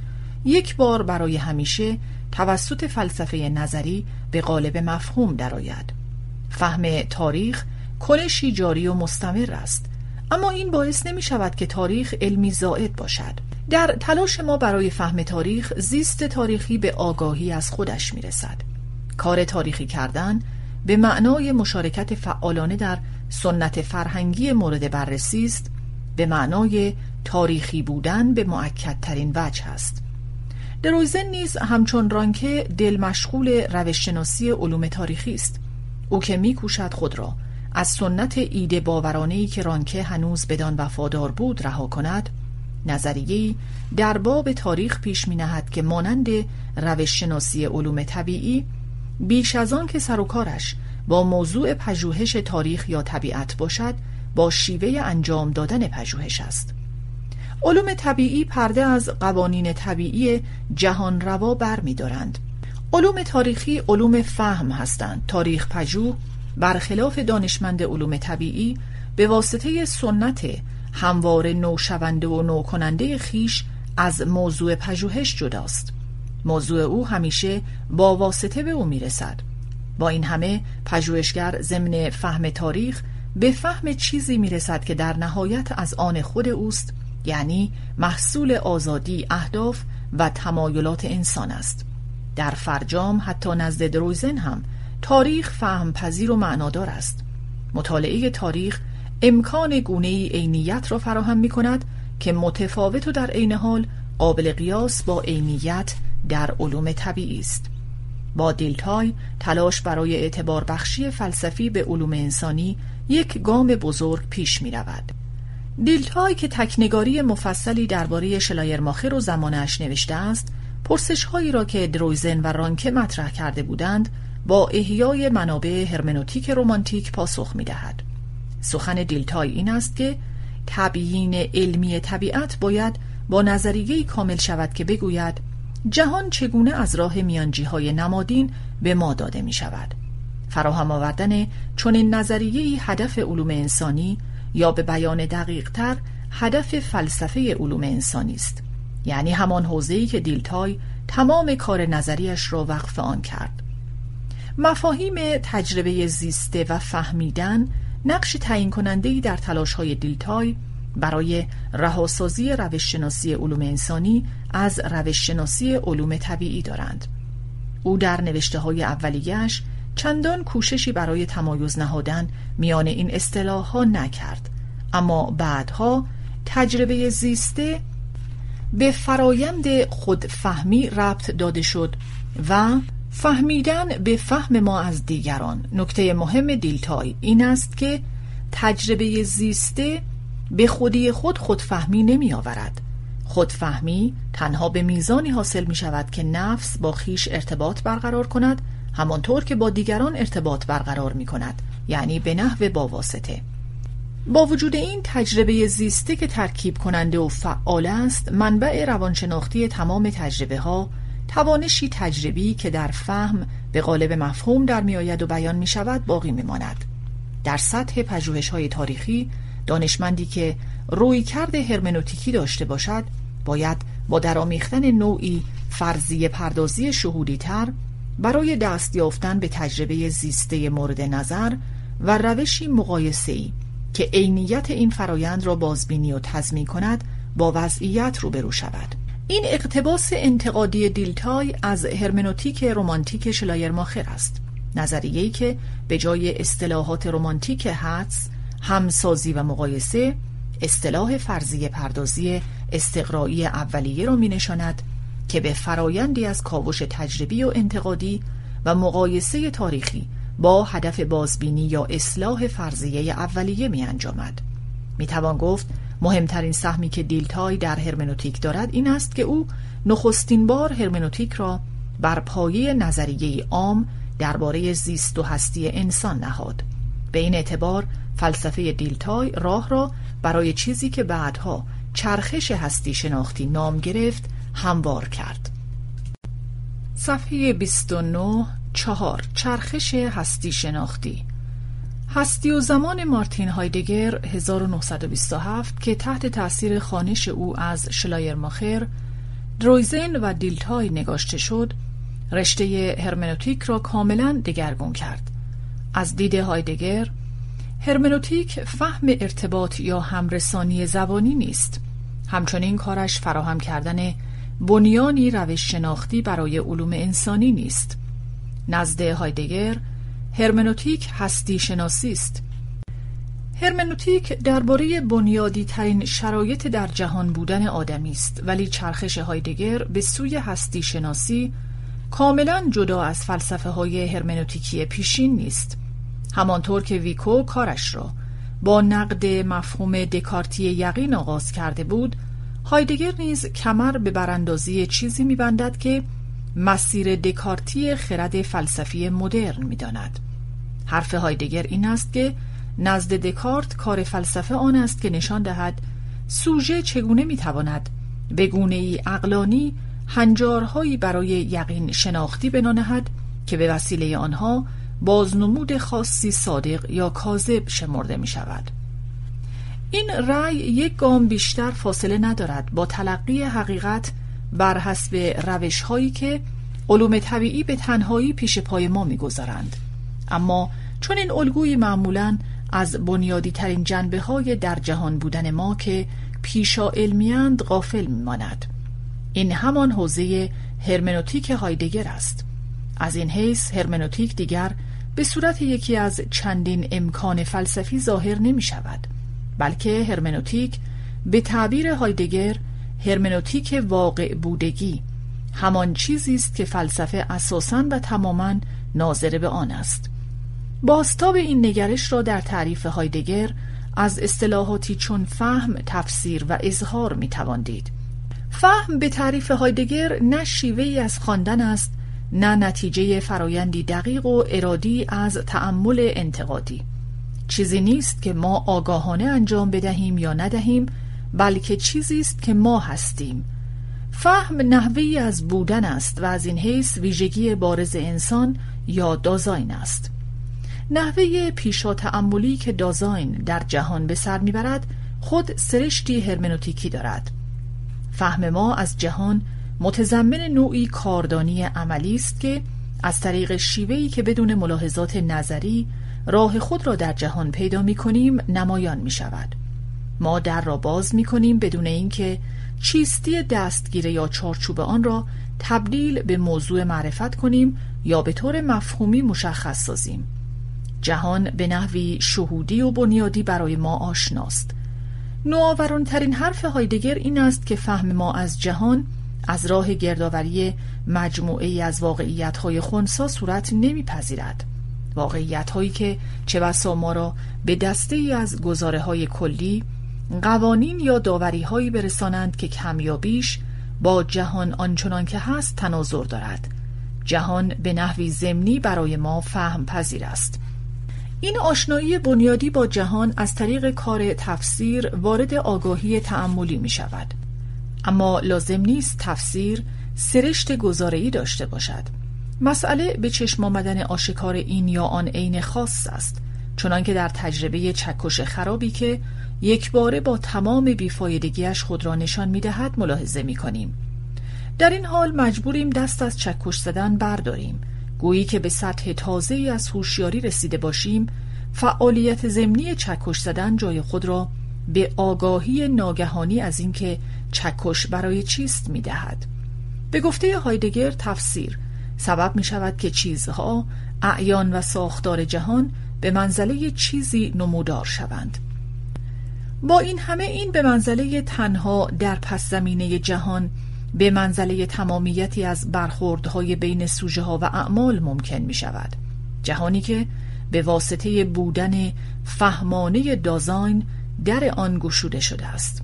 یک بار برای همیشه توسط فلسفه نظری به قالب مفهوم درآید. فهم تاریخ کنشی جاری و مستمر است اما این باعث نمی شود که تاریخ علمی زائد باشد. در تلاش ما برای فهم تاریخ زیست تاریخی به آگاهی از خودش می رسد کار تاریخی کردن به معنای مشارکت فعالانه در سنت فرهنگی مورد بررسی است به معنای تاریخی بودن به معکدترین وجه است. درویزن نیز همچون رانکه دل مشغول روششناسی علوم تاریخی است. او که میکوشد خود را از سنت ایده باورانهی که رانکه هنوز بدان وفادار بود رها کند نظریه‌ای در باب تاریخ پیش می نهد که مانند روش شناسی علوم طبیعی بیش از آن که سر و کارش با موضوع پژوهش تاریخ یا طبیعت باشد با شیوه انجام دادن پژوهش است علوم طبیعی پرده از قوانین طبیعی جهان روا بر می دارند. علوم تاریخی علوم فهم هستند تاریخ پژوه برخلاف دانشمند علوم طبیعی به واسطه سنت هموار نوشونده و نوکننده خیش از موضوع پژوهش جداست. موضوع او همیشه با واسطه به او می‌رسد. با این همه پژوهشگر ضمن فهم تاریخ به فهم چیزی می‌رسد که در نهایت از آن خود اوست یعنی محصول آزادی اهداف و تمایلات انسان است. در فرجام حتی نزد درویزن هم تاریخ فهم پذیر و معنادار است. مطالعه تاریخ امکان گونه ای عینیت را فراهم می کند که متفاوت و در عین حال قابل قیاس با عینیت در علوم طبیعی است با دیلتای تلاش برای اعتبار بخشی فلسفی به علوم انسانی یک گام بزرگ پیش می رود. دیلتای که تکنگاری مفصلی درباره شلایرماخر و زمانش نوشته است پرسش هایی را که درویزن و رانکه مطرح کرده بودند با احیای منابع هرمنوتیک رومانتیک پاسخ می دهد. سخن دیلتای این است که تبیین علمی طبیعت باید با نظریه کامل شود که بگوید جهان چگونه از راه میانجی های نمادین به ما داده می شود فراهم آوردن چون نظریه هدف علوم انسانی یا به بیان دقیق تر هدف فلسفه علوم انسانی است. یعنی همان حوزه‌ای که دیلتای تمام کار نظریش را وقف آن کرد. مفاهیم تجربه زیسته و فهمیدن نقش تعیین کننده در تلاش های دیلتای برای رهاسازی روششناسی علوم انسانی از روششناسی علوم طبیعی دارند. او در نوشته های اولیش چندان کوششی برای تمایز نهادن میان این اصطلاح ها نکرد اما بعدها تجربه زیسته به فرایند خودفهمی ربط داده شد و فهمیدن به فهم ما از دیگران. نکته مهم دیلتای این است که تجربه زیسته به خودی خود خودفهمی نمی آورد خودفهمی تنها به میزانی حاصل می شود که نفس با خیش ارتباط برقرار کند همانطور که با دیگران ارتباط برقرار می کند یعنی به نحو با واسطه. با وجود این تجربه زیسته که ترکیب کننده و فعال است منبع روانشناختی تمام تجربه ها توانشی تجربی که در فهم به قالب مفهوم در میآید و بیان می شود باقی می ماند. در سطح پژوهش های تاریخی دانشمندی که روی کرده هرمنوتیکی داشته باشد باید با درامیختن نوعی فرضی پردازی شهودی تر برای دست یافتن به تجربه زیسته مورد نظر و روشی مقایسه‌ای که عینیت این فرایند را بازبینی و تضمین کند با وضعیت روبرو شود این اقتباس انتقادی دیلتای از هرمنوتیک رمانتیک شلایرماخر است نظریه‌ای که به جای اصطلاحات رمانتیک حدس همسازی و مقایسه اصطلاح فرضی پردازی استقرایی اولیه را می نشاند که به فرایندی از کاوش تجربی و انتقادی و مقایسه تاریخی با هدف بازبینی یا اصلاح فرضیه اولیه می انجامد. می توان گفت مهمترین سهمی که دیلتای در هرمنوتیک دارد این است که او نخستین بار هرمنوتیک را بر پایه نظریه عام درباره زیست و هستی انسان نهاد. به این اعتبار فلسفه دیلتای راه را برای چیزی که بعدها چرخش هستی شناختی نام گرفت هموار کرد. صفحه 29 چهار چرخش هستی شناختی هستی و زمان مارتین هایدگر 1927 که تحت تاثیر خانش او از شلایرماخر درویزن و دیلتای نگاشته شد رشته هرمنوتیک را کاملا دگرگون کرد. از دید هایدگر هرمنوتیک فهم ارتباط یا همرسانی زبانی نیست. همچنین کارش فراهم کردن بنیانی روش شناختی برای علوم انسانی نیست. نزد هایدگر هرمنوتیک هستی شناسی است. هرمنوتیک درباره بنیادی ترین شرایط در جهان بودن آدمی است ولی چرخش هایدگر به سوی هستی شناسی کاملا جدا از فلسفه های هرمنوتیکی پیشین نیست. همانطور که ویکو کارش را با نقد مفهوم دکارتی یقین آغاز کرده بود هایدگر نیز کمر به براندازی چیزی میبندد که مسیر دکارتی خرد فلسفی مدرن می‌داند حرف هایدگر این است که نزد دکارت کار فلسفه آن است که نشان دهد سوژه چگونه می‌تواند به گونه ای اقلانی هنجارهایی برای یقین شناختی بنانهد که به وسیله آنها بازنمود خاصی صادق یا کاذب شمرده می شود. این رأی یک گام بیشتر فاصله ندارد با تلقی حقیقت بر حسب روش هایی که علوم طبیعی به تنهایی پیش پای ما می‌گذارند. اما چون این الگوی معمولا از بنیادی ترین جنبه های در جهان بودن ما که پیشا علمیند غافل میماند. این همان حوزه هرمنوتیک هایدگر است. از این حیث هرمنوتیک دیگر به صورت یکی از چندین امکان فلسفی ظاهر نمی شود بلکه هرمنوتیک به تعبیر هایدگر هرمنوتیک واقع بودگی. همان چیزی است که فلسفه اساساً و تماما ناظر به آن است. باستاب این نگرش را در تعریف هایدگر از اصطلاحاتی چون فهم، تفسیر و اظهار می دید. فهم به تعریف هایدگر نه شیوهی از خواندن است نه نتیجه فرایندی دقیق و ارادی از تأمل انتقادی. چیزی نیست که ما آگاهانه انجام بدهیم یا ندهیم بلکه چیزی است که ما هستیم. فهم نحوی از بودن است و از این حیث ویژگی بارز انسان یا دازاین است. نحوه پیشا تعملی که دازاین در جهان به سر می‌برد خود سرشتی هرمنوتیکی دارد. فهم ما از جهان متضمن نوعی کاردانی عملی است که از طریق شیوهی که بدون ملاحظات نظری راه خود را در جهان پیدا می کنیم نمایان می شود ما در را باز می کنیم بدون اینکه چیستی دستگیره یا چارچوب آن را تبدیل به موضوع معرفت کنیم یا به طور مفهومی مشخص سازیم. جهان به نحوی شهودی و بنیادی برای ما آشناست. نوآورانترین حرف هایدگر این است که فهم ما از جهان از راه گردآوری مجموعه از واقعیت های خونسا صورت نمیپذیرد. واقعیت هایی که چه بسا ما را به دسته ای از گزاره های کلی قوانین یا داوری هایی برسانند که کمیابیش با جهان آنچنان که هست تناظر دارد. جهان به نحوی زمینی برای ما فهم پذیر است. این آشنایی بنیادی با جهان از طریق کار تفسیر وارد آگاهی تعملی می شود اما لازم نیست تفسیر سرشت گزاره‌ای داشته باشد. مسئله به چشم آمدن آشکار این یا آن عین خاص است چنانکه در تجربه چکش خرابی که یک باره با تمام بیفایدگیش خود را نشان می دهد ملاحظه می کنیم. در این حال مجبوریم دست از چکش زدن برداریم گویی که به سطح تازه از هوشیاری رسیده باشیم فعالیت زمینی چکش زدن جای خود را به آگاهی ناگهانی از اینکه چکش برای چیست می دهد. به گفته هایدگر تفسیر سبب می شود که چیزها اعیان و ساختار جهان به منزله چیزی نمودار شوند با این همه این به منزله تنها در پس زمینه جهان به منزله تمامیتی از برخوردهای بین سوژه ها و اعمال ممکن می شود جهانی که به واسطه بودن فهمانه دازاین در آن گشوده شده است.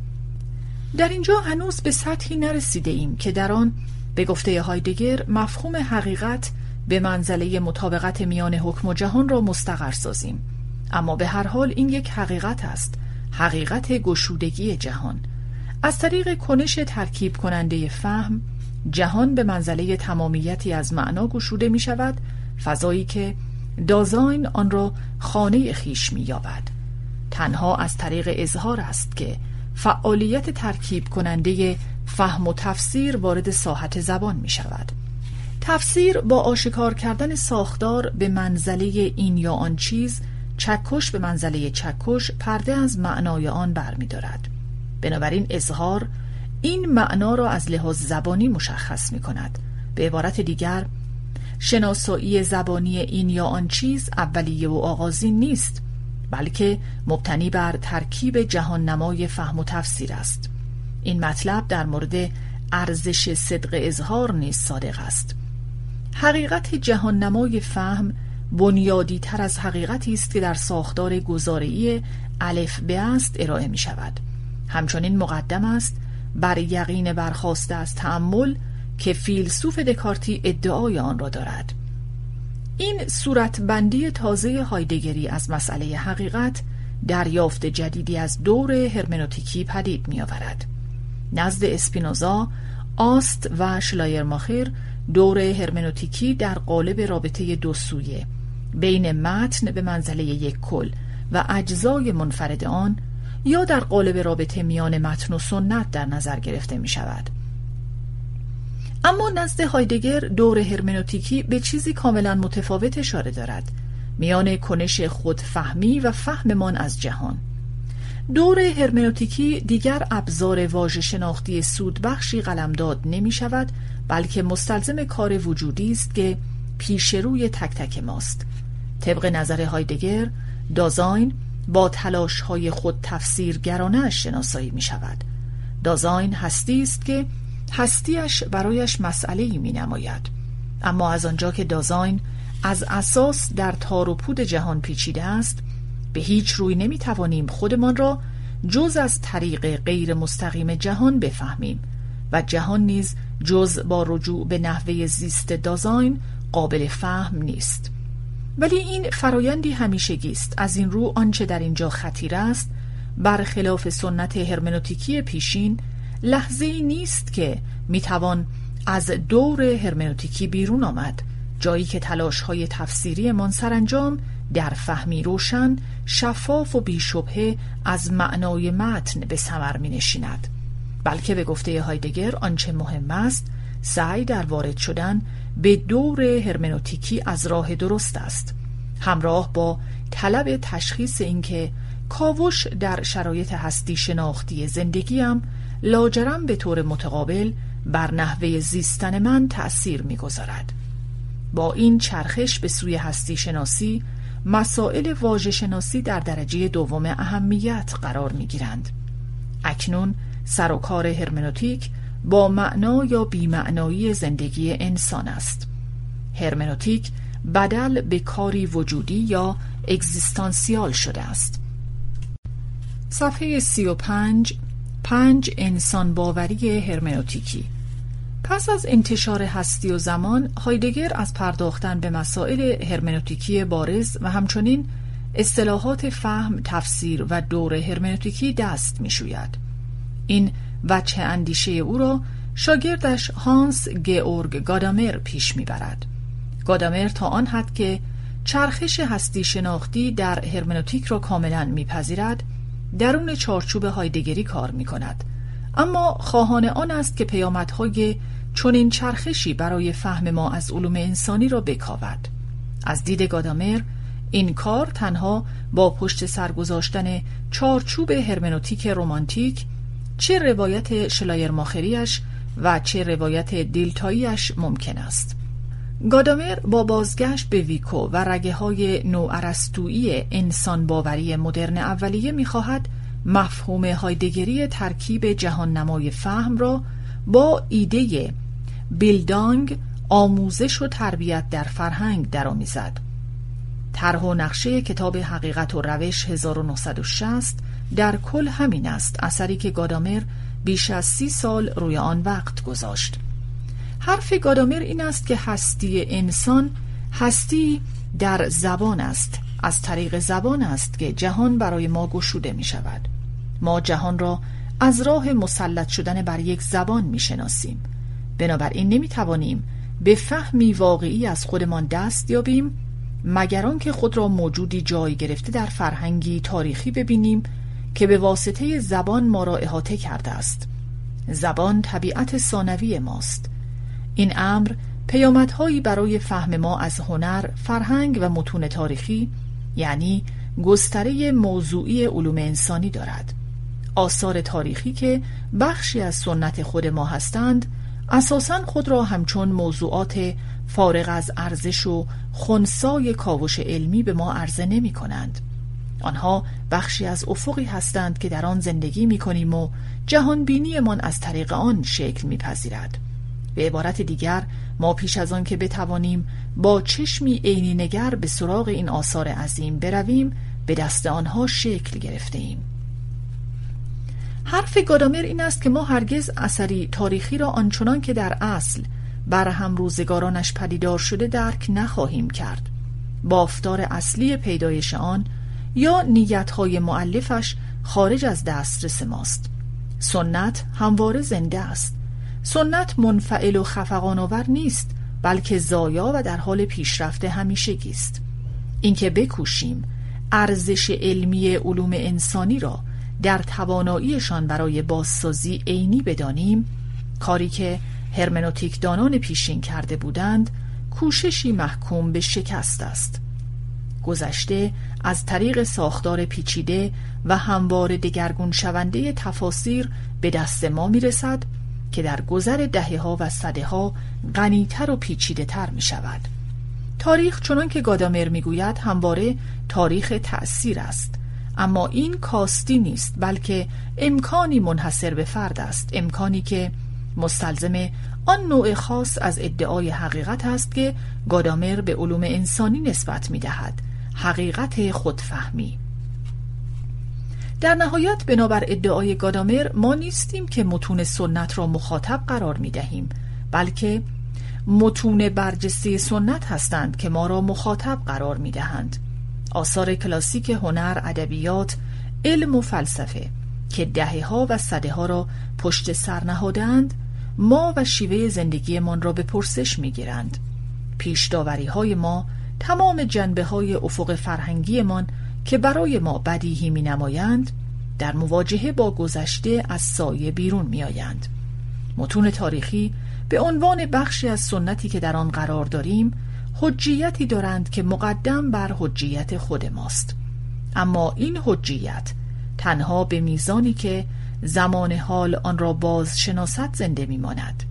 در اینجا هنوز به سطحی نرسیده ایم که در آن به گفته هایدگر مفهوم حقیقت به منزله مطابقت میان حکم و جهان را مستقر سازیم. اما به هر حال این یک حقیقت است. حقیقت گشودگی جهان. از طریق کنش ترکیب کننده فهم جهان به منزله تمامیتی از معنا گشوده می شود فضایی که دازاین آن را خانه خیش می یابد تنها از طریق اظهار است که فعالیت ترکیب کننده فهم و تفسیر وارد ساحت زبان می شود تفسیر با آشکار کردن ساختار به منزله این یا آن چیز چکش به منزله چکش پرده از معنای آن برمیدارد. بنابراین اظهار این معنا را از لحاظ زبانی مشخص می کند به عبارت دیگر شناسایی زبانی این یا آن چیز اولیه و آغازین نیست بلکه مبتنی بر ترکیب جهان نمای فهم و تفسیر است. این مطلب در مورد ارزش صدق اظهار نیز صادق است. حقیقت جهان نمای فهم بنیادی تر از حقیقتی است که در ساختار گزارعی الف به است ارائه می شود همچنین مقدم است بر یقین برخواسته از تعمل که فیلسوف دکارتی ادعای آن را دارد. این صورتبندی تازه هایدگری از مسئله حقیقت دریافت جدیدی از دور هرمنوتیکی پدید می آورد. نزد اسپینوزا آست و شلایرماخر دور هرمنوتیکی در قالب رابطه دو سویه. بین متن به منزله یک کل و اجزای منفرد آن یا در قالب رابطه میان متن و سنت در نظر گرفته می شود. اما نزد هایدگر دور هرمنوتیکی به چیزی کاملا متفاوت اشاره دارد. میان کنش خودفهمی و فهممان از جهان. دور هرمنوتیکی دیگر ابزار واژه شناختی سودبخشی قلمداد نمی شود بلکه مستلزم کار وجودی است که پیش روی تک تک ماست. طبق نظر هایدگر دازاین با تلاش های خود تفسیرگرانه شناسایی می شود دازاین هستی است که هستیش برایش مسئله ای می نماید اما از آنجا که دازاین از اساس در تار و پود جهان پیچیده است به هیچ روی نمی توانیم خودمان را جز از طریق غیر مستقیم جهان بفهمیم و جهان نیز جز با رجوع به نحوه زیست دازاین قابل فهم نیست. ولی این فرایندی همیشگی است از این رو آنچه در اینجا خطیر است برخلاف سنت هرمنوتیکی پیشین لحظه ای نیست که می‌توان از دور هرمنوتیکی بیرون آمد جایی که تلاش های تفسیری من سرانجام در فهمی روشن شفاف و بیشبه از معنای متن به سمر می نشیند. بلکه به گفته هایدگر آنچه مهم است سعی در وارد شدن به دور هرمنوتیکی از راه درست است همراه با طلب تشخیص اینکه کاوش در شرایط هستی شناختی زندگیم لاجرم به طور متقابل بر نحوه زیستن من تأثیر می‌گذارد. با این چرخش به سوی هستی شناسی مسائل واژه شناسی در درجه دوم اهمیت قرار می گیرند. اکنون سر و کار هرمنوتیک با معنا یا بیمعنایی زندگی انسان است. هرمنوتیک بدل به کاری وجودی یا اگزیستانسیال شده است. صفحه سی و پنج پنج انسان باوری هرمنوتیکی پس از انتشار هستی و زمان هایدگر از پرداختن به مسائل هرمنوتیکی بارز و همچنین اصطلاحات فهم، تفسیر و دور هرمنوتیکی دست می شوید. این وجه اندیشه او را شاگردش هانس گئورگ گادامر پیش می‌برد. گادامر تا آن حد که چرخش هستی شناختی در هرمنوتیک را کاملا میپذیرد درون چارچوب هایدگری کار می کند اما خواهان آن است که پیامدهای چنین چرخشی برای فهم ما از علوم انسانی را بکاود از دید گادامر این کار تنها با پشت سرگذاشتن چارچوب هرمنوتیک رومانتیک چه روایت شلایر ماخریش و چه روایت دیلتاییش ممکن است گادامر با بازگشت به ویکو و رگه های نوعرستویی انسان باوری مدرن اولیه می‌خواهد مفهوم هایدگری ترکیب جهان نمای فهم را با ایده بیلدانگ آموزش و تربیت در فرهنگ درآمیزد. طرح و نقشه کتاب حقیقت و روش 1960 در کل همین است اثری که گادامر بیش از سی سال روی آن وقت گذاشت. حرف گادامر این است که هستی انسان هستی در زبان است از طریق زبان است که جهان برای ما گشوده می شود ما جهان را از راه مسلط شدن بر یک زبان می شناسیم بنابراین نمی توانیم به فهمی واقعی از خودمان دست یابیم مگر آنکه خود را موجودی جای گرفته در فرهنگی تاریخی ببینیم که به واسطه زبان ما را احاطه کرده است. زبان طبیعت ثانوی ماست. این امر پیامدهایی برای فهم ما از هنر، فرهنگ و متون تاریخی یعنی گستره موضوعی علوم انسانی دارد. آثار تاریخی که بخشی از سنت خود ما هستند اساسا خود را همچون موضوعات فارغ از ارزش و خونسای کاوش علمی به ما عرضه نمی کنند. آنها بخشی از افقی هستند که در آن زندگی می کنیم و جهان من از طریق آن شکل می پذیرد. به عبارت دیگر ما پیش از آن که بتوانیم با چشمی عینی نگر به سراغ این آثار عظیم برویم به دست آنها شکل گرفته ایم. حرف گادامر این است که ما هرگز اثری تاریخی را آنچنان که در اصل بر هم روزگارانش پدیدار شده درک نخواهیم کرد بافتار اصلی پیدایش آن یا نیتهای معلفش خارج از دسترس ماست. سنت همواره زنده است. سنت منفعل و خفقان آور نیست بلکه زایا و در حال پیشرفت همیشگی است. اینکه بکوشیم ارزش علمی علوم انسانی را در تواناییشان برای بازسازی عینی بدانیم کاری که هرمنوتیک دانان پیشین کرده بودند کوششی محکوم به شکست است. گذشته از طریق ساختار پیچیده و هموار دگرگون شونده تفاسیر به دست ما می‌رسد که در گذر دهه ها و صده ها غنیتر و پیچیده تر می شود. تاریخ چنان که گادامر می‌گوید همواره تاریخ تأثیر است. اما این کاستی نیست بلکه امکانی منحصر به فرد است. امکانی که مستلزم آن نوع خاص از ادعای حقیقت است که گادامر به علوم انسانی نسبت می دهد حقیقت خودفهمی در نهایت بنابر ادعای گادامر ما نیستیم که متون سنت را مخاطب قرار می دهیم بلکه متون برجسته سنت هستند که ما را مخاطب قرار می دهند آثار کلاسیک هنر، ادبیات، علم و فلسفه که دهه ها و صده ها را پشت سر نهادند ما و شیوه زندگیمان را به پرسش می گیرند. پیش های ما تمام جنبه های افق فرهنگیمان که برای ما بدیهی می نمایند در مواجهه با گذشته از سایه بیرون می آیند. متون تاریخی به عنوان بخشی از سنتی که در آن قرار داریم حجیتی دارند که مقدم بر حجیت خود ماست اما این حجیت تنها به میزانی که زمان حال آن را باز شناست زنده میماند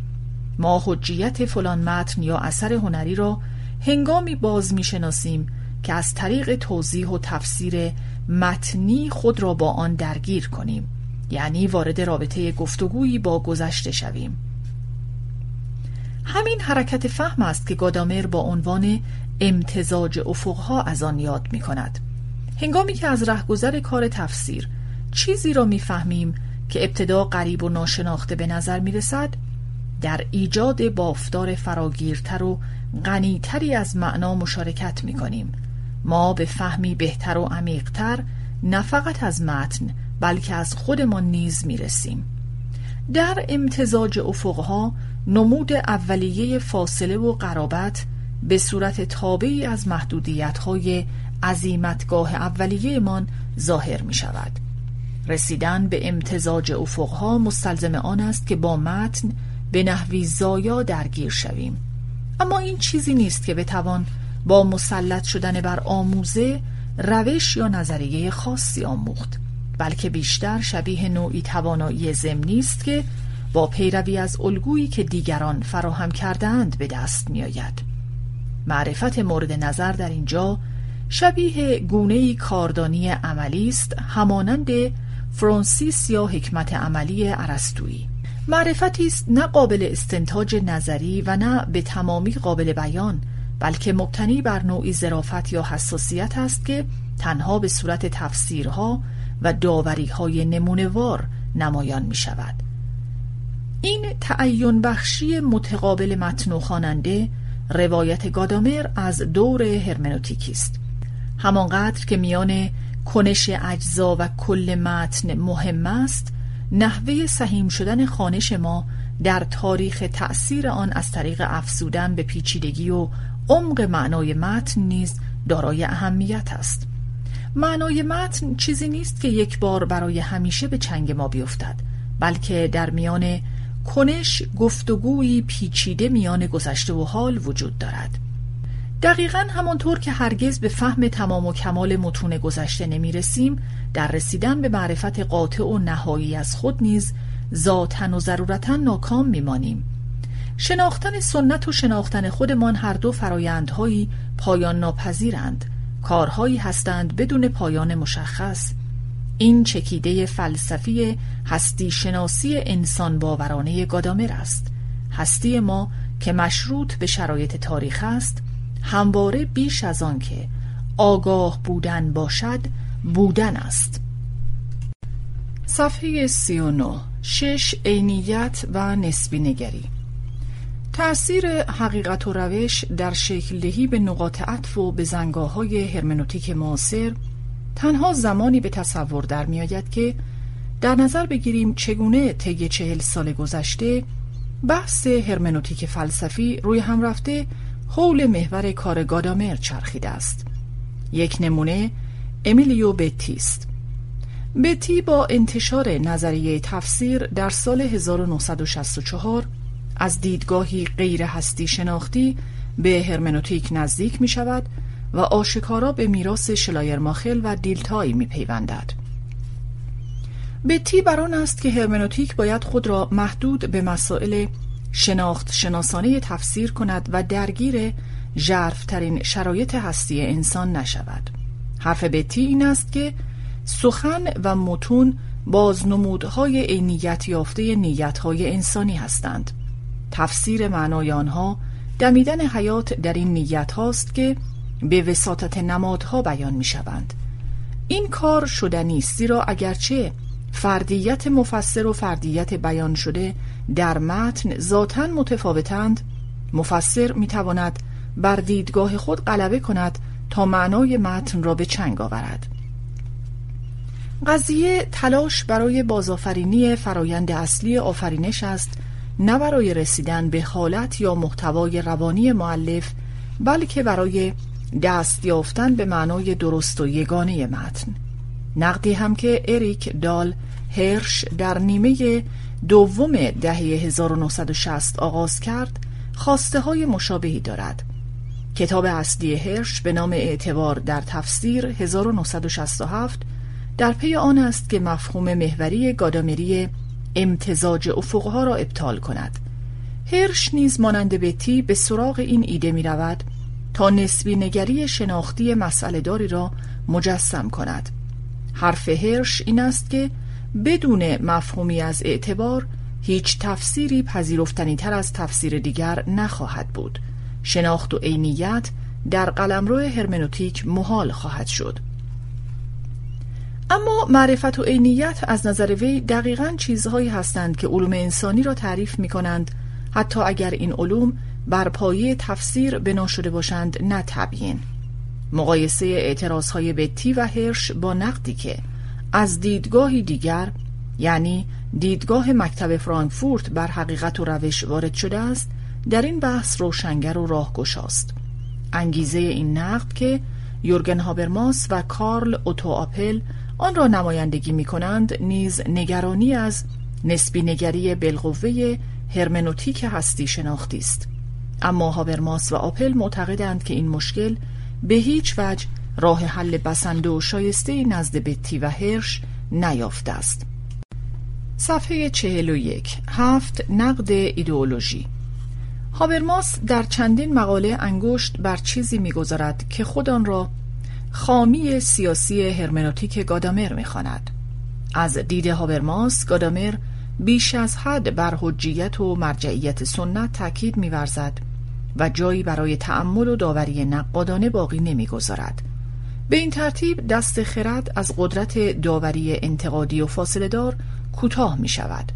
ما حجیت فلان متن یا اثر هنری را هنگامی باز می‌شناسیم که از طریق توضیح و تفسیر متنی خود را با آن درگیر کنیم یعنی وارد رابطه گفتگویی با گذشته شویم. همین حرکت فهم است که گادامر با عنوان امتزاج افقها از آن یاد می کند هنگامی که از رهگذر کار تفسیر چیزی را می‌فهمیم که ابتدا غریب و ناشناخته به نظر می رسد در ایجاد بافتار فراگیرتر و غنیتری از معنا مشارکت می کنیم ما به فهمی بهتر و عمیقتر نه فقط از متن بلکه از خودمان نیز می رسیم در امتزاج افقها نمود اولیه فاصله و قرابت به صورت تابعی از محدودیت های عظیمتگاه اولیهمان ظاهر می شود رسیدن به امتزاج افقها مستلزم آن است که با متن به نحوی زایا درگیر شویم. اما این چیزی نیست که بتوان با مسلط شدن بر آموزه روش یا نظریه خاصی آموخت بلکه بیشتر شبیه نوعی توانایی ضمنی است که با پیروی از الگویی که دیگران فراهم کردهاند به دست میآید. معرفت مورد نظر در اینجا شبیه گونه کاردانی عملی است همانند فرانسیس یا حکمت عملی ارسطویی. معرفتی است نه قابل استنتاج نظری و نه به تمامی قابل بیان بلکه مبتنی بر نوعی ظرافت یا حساسیت است که تنها به صورت تفسیرها و داوریهای نمونوار نمایان می شود این تعین بخشی متقابل متن و خواننده روایت گادامر از دور هرمنوتیکی است. همانقدر که میان کنش اجزا و کل متن مهم است نحوه سهیم شدن خانش ما در تاریخ تأثیر آن از طریق افزودن به پیچیدگی و عمق معنای متن نیز دارای اهمیت است. معنای متن چیزی نیست که یک بار برای همیشه به چنگ ما بیفتد بلکه در میان کنش گفتگویی پیچیده میان گذشته و حال وجود دارد. دقیقا همانطور که هرگز به فهم تمام و کمال متون گذشته نمی رسیم در رسیدن به معرفت قاطع و نهایی از خود نیز ذاتا و ضرورتا ناکام میمانیم. شناختن سنت و شناختن خودمان هر دو فرایندهایی پایان ناپذیرند. کارهایی هستند بدون پایان مشخص. این چکیده فلسفی هستی شناسی انسان باورانه گادامر است. هستی ما که مشروط به شرایط تاریخ است همواره بیش از آن که آگاه بودن باشد بودن است. صفحه 39 شش عینیت و نسبی نگری. تأثیر حقیقت و روش در شکل دهی به نقاط عطف و به زنگاه های هرمنوتیک معاصر تنها زمانی به تصور در می آید که در نظر بگیریم چگونه طی چهل سال گذشته بحث هرمنوتیک فلسفی روی هم رفته حول محور کار گادامر چرخیده است یک نمونه امیلیو بتی است بتی با انتشار نظریه تفسیر در سال 1964 از دیدگاهی غیر هستی شناختی به هرمنوتیک نزدیک می شود و آشکارا به میراث شلایرماخل و دیلتایی می پیوندد. بتی بران است که هرمنوتیک باید خود را محدود به مسائل شناخت شناسانه تفسیر کند و درگیر ژرفترین شرایط هستی انسان نشود. حرف بتی این است که سخن و متون بازنمودهای عینیت یافته نیتهای انسانی هستند. تفسیر معنای آنها دمیدن حیات در این نیت هاست که به وساطت نمادها بیان می شوند این کار شدنی است زیرا اگرچه فردیت مفسر و فردیت بیان شده در متن ذاتا متفاوتند مفسر می تواند بر دیدگاه خود غلبه کند تا معنای متن را به چنگ آورد. قضیه تلاش برای بازآفرینی فرایند اصلی آفرینش است نه برای رسیدن به حالت یا محتوای روانی معلف بلکه برای دست یافتن به معنای درست و یگانه متن. نقدی هم که اریک دال هرش در نیمه دوم دهه 1960 آغاز کرد خواسته های مشابهی دارد. کتاب اصلی هرش به نام اعتبار در تفسیر 1967 در پی آن است که مفهوم محوری گادامری امتزاج افقها را ابطال کند. هرش نیز مانند بتی به سراغ این ایده می رود تا نسبی نگری شناختی مسئله داری را مجسم کند. حرف هرش این است که بدون مفهومی از اعتبار هیچ تفسیری پذیرفتنی تر از تفسیر دیگر نخواهد بود. شناخت و عینیت در قلمرو هرمنوتیک محال خواهد شد. اما معرفت و عینیت از نظر وی دقیقا چیزهایی هستند که علوم انسانی را تعریف می کنند حتی اگر این علوم بر پایه تفسیر بنا شده باشند نه تبیین. مقایسه اعتراضهای بتی و هرش با نقدی که از دیدگاهی دیگر یعنی دیدگاه مکتب فرانکفورت بر حقیقت و روش وارد شده است در این بحث روشنگر و راهگشاست. انگیزه این نقد که یورگن هابرماس و کارل اوتو آپل آن را نمایندگی می کنند نیز نگرانی از نسبی نگری بالقوه هرمنوتیک هستی شناختی است. اما هابرماس و آپل معتقدند که این مشکل به هیچ وجه راه حل بسنده و شایسته نزد بتی و هرش نیافته است. صفحه چهل و یک هفت نقد ایدئولوژی. هابرماس در چندین مقاله انگشت بر چیزی می‌گذارد که خود آن را خامی سیاسی هرمنوتیک گادامر می‌خواند. از دید هابرماس گادامر بیش از حد بر حجیت و مرجعیت سنت تاکید میورزد و جایی برای تأمل و داوری نقادانه باقی نمی‌گذارد. به این ترتیب دست خرد از قدرت داوری انتقادی و فاصله دار کوتاه می شود.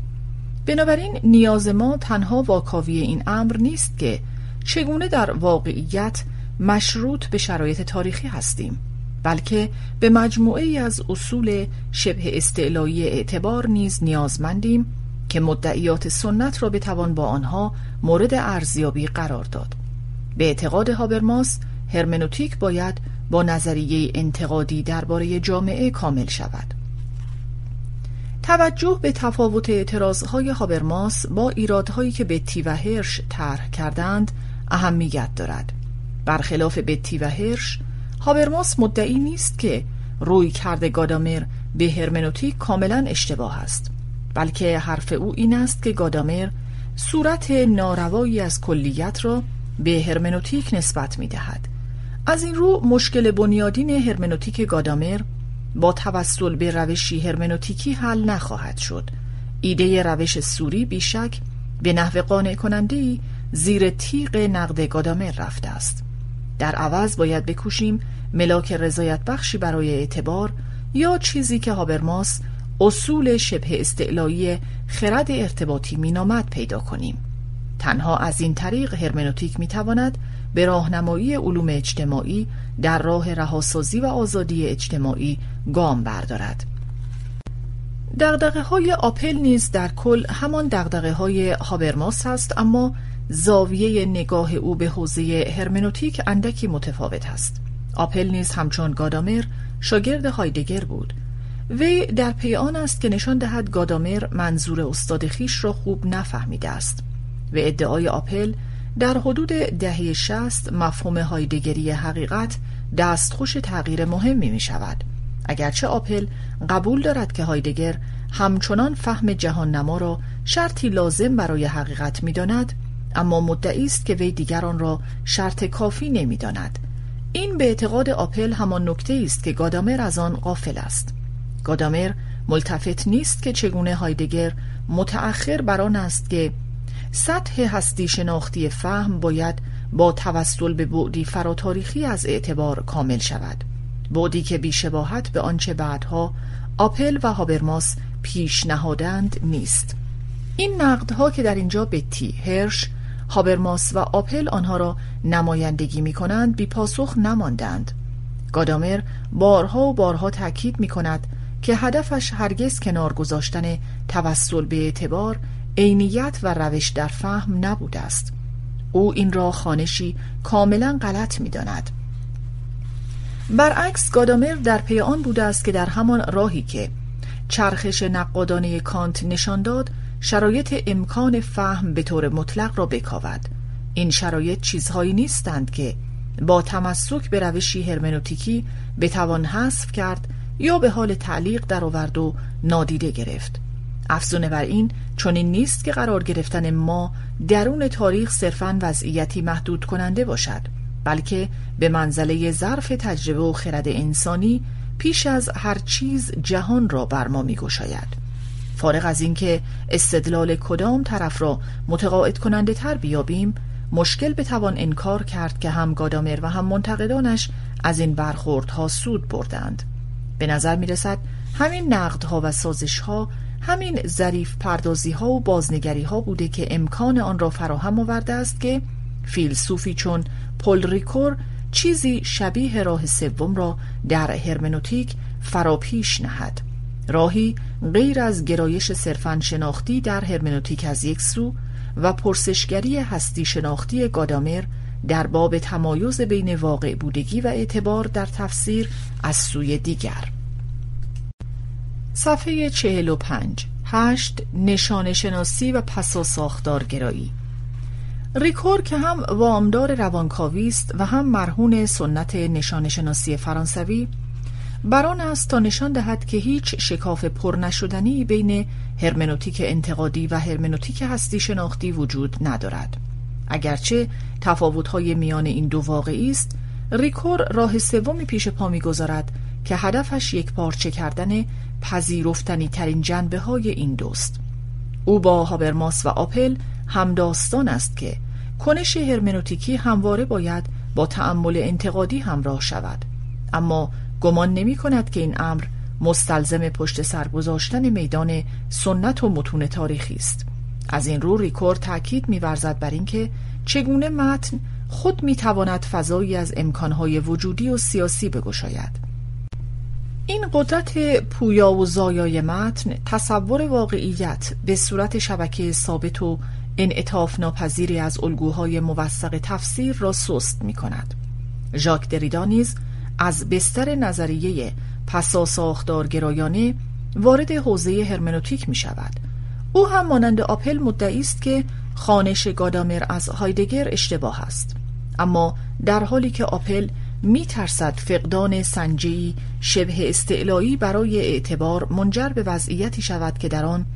بنابراین نیاز ما تنها واکاوی این امر نیست که چگونه در واقعیت مشروط به شرایط تاریخی هستیم بلکه به مجموعه از اصول شبه استعلایی اعتبار نیز نیازمندیم که مدعیات سنت را بتوان با آنها مورد ارزیابی قرار داد. به اعتقاد هابرماس هرمنوتیک باید با نظریه انتقادی درباره جامعه کامل شود توجه به تفاوت اعتراضهای هابرماس با ایرادهایی که بتی و هرش طرح کردند اهمیت دارد برخلاف بتی و هرش هابرماس مدعی نیست که روی کرده گادامر به هرمنوتیک کاملا اشتباه است بلکه حرف او این است که گادامر صورت ناروایی از کلیت را به هرمنوتیک نسبت می دهد. از این رو مشکل بنیادین هرمنوتیک گادامر با توسل به روشی هرمنوتیکی حل نخواهد شد. ایده روش سوری بیشک به نحو قانع کننده زیر تیغ نقد گادامر رفته است. در عوض باید بکوشیم ملاک رضایت بخشی برای اعتبار یا چیزی که هابرماس اصول شبه استعلایی خرد ارتباطی مینامد پیدا کنیم. تنها از این طریق هرمنوتیک می‌تواند به راهنمایی علوم اجتماعی در راه رهاسازی و آزادی اجتماعی گام بردارد. دقدقه های آپل نیز در کل همان دقدقه های هابرماس است اما زاویه نگاه او به حوزه هرمنوتیک اندکی متفاوت است. آپل نیز همچون گادامر شاگرد هایدگر بود. وی در پی آن است که نشان دهد گادامر منظور استاد خیش را خوب نفهمیده است. و ادعای آپل در حدود دهه شست مفهوم هایدگری حقیقت دستخوش تغییر مهمی می شود اگرچه آپل قبول دارد که هایدگر همچنان فهم جهان نما را شرطی لازم برای حقیقت می داند اما مدعی است که وی دیگران را شرط کافی نمی داند. این به اعتقاد آپل همان نکته است که گادامر از آن غافل است گادامر ملتفت نیست که چگونه هایدگر متأخر بر آن است که سطح هستی شناختی فهم باید با توسل به بعدی فراتاریخی از اعتبار کامل شود. بعدی که بیشباهت به آنچه بعدها آپل و هابرماس پیش نهادند نیست. این نقدها که در اینجا بتی هرش هابرماس و آپل آنها را نمایندگی می کنند بی پاسخ نماندند. گادامر بارها و بارها تأکید می کند که هدفش هرگز کنار گذاشتن توسل به اعتبار عینیت و روش در فهم نبوده است. او این را خانشی کاملا غلط می داند. برعکس گادامر در پی آن بوده است که در همان راهی که چرخش نقادانه کانت نشان داد شرایط امکان فهم به طور مطلق را بکاود. این شرایط چیزهایی نیستند که با تمسک به روشی هرمنوتیکی بتوان حذف کرد یا به حال تعلیق درآورد و نادیده گرفت. افزونه بر این چون این نیست که قرار گرفتن ما درون تاریخ صرفا وضعیتی محدود کننده باشد بلکه به منزله ظرف تجربه و خرد انسانی پیش از هر چیز جهان را بر ما می گشاید. فارغ از اینکه استدلال کدام طرف را متقاعد کننده تر بیابیم مشکل بتوان انکار کرد که هم گادامر و هم منتقدانش از این برخوردها سود بردند به نظر می رسد همین نقدها و سازشها همین ظریف پردازی ها و بازنگری ها بوده که امکان آن را فراهم آورده است که فیلسوفی چون پل ریکور چیزی شبیه راه سوم را در هرمنوتیک فراپیش نهد. راهی غیر از گرایش صرفا شناختی در هرمنوتیک از یک سو و پرسشگری هستی شناختی گادامر در باب تمایز بین واقع بودگی و اعتبار در تفسیر از سوی دیگر. صفحه 45 هشت نشان شناسی و پسا ساختارگرایی. ریکور که هم وامدار روانکاوی است و هم مرهون سنت نشان شناسی فرانسوی بران است تا نشان دهد که هیچ شکاف پر نشدنی بین هرمنوتیک انتقادی و هرمنوتیک هستی شناختی وجود ندارد. اگرچه تفاوت‌های میان این دو واقعی است ریکور راه سومی پیش پا می‌گذارد که هدفش یک پارچه کردن پذیرفتنی ترین جنبه های این دوست. او با هابرماس و آپل همداستان است که کنش هرمنوتیکی همواره باید با تأمل انتقادی همراه شود. اما گمان نمی کند که این امر مستلزم پشت سر گذاشتن میدان سنت و متون تاریخی است. از این رو ریکور تاکید می‌ورزد بر اینکه چگونه متن خود می‌تواند فضایی از امکانهای وجودی و سیاسی بگشاید. این قدرت پویا و زایای متن تصور واقعیت به صورت شبکه ثابت و انعطاف ناپذیری از الگوهای موثق تفسیر را سست می کند. ژاک دریدا نیز از بستر نظریه پسا ساختارگرایانه وارد حوزه هرمنوتیک می شود. او هم مانند آپل مدعی است که خانش گادامر از هایدگر اشتباه است. اما در حالی که آپل می ترسد فقدان سنجی شبه استعلایی برای اعتبار منجر به وضعیتی شود که در آن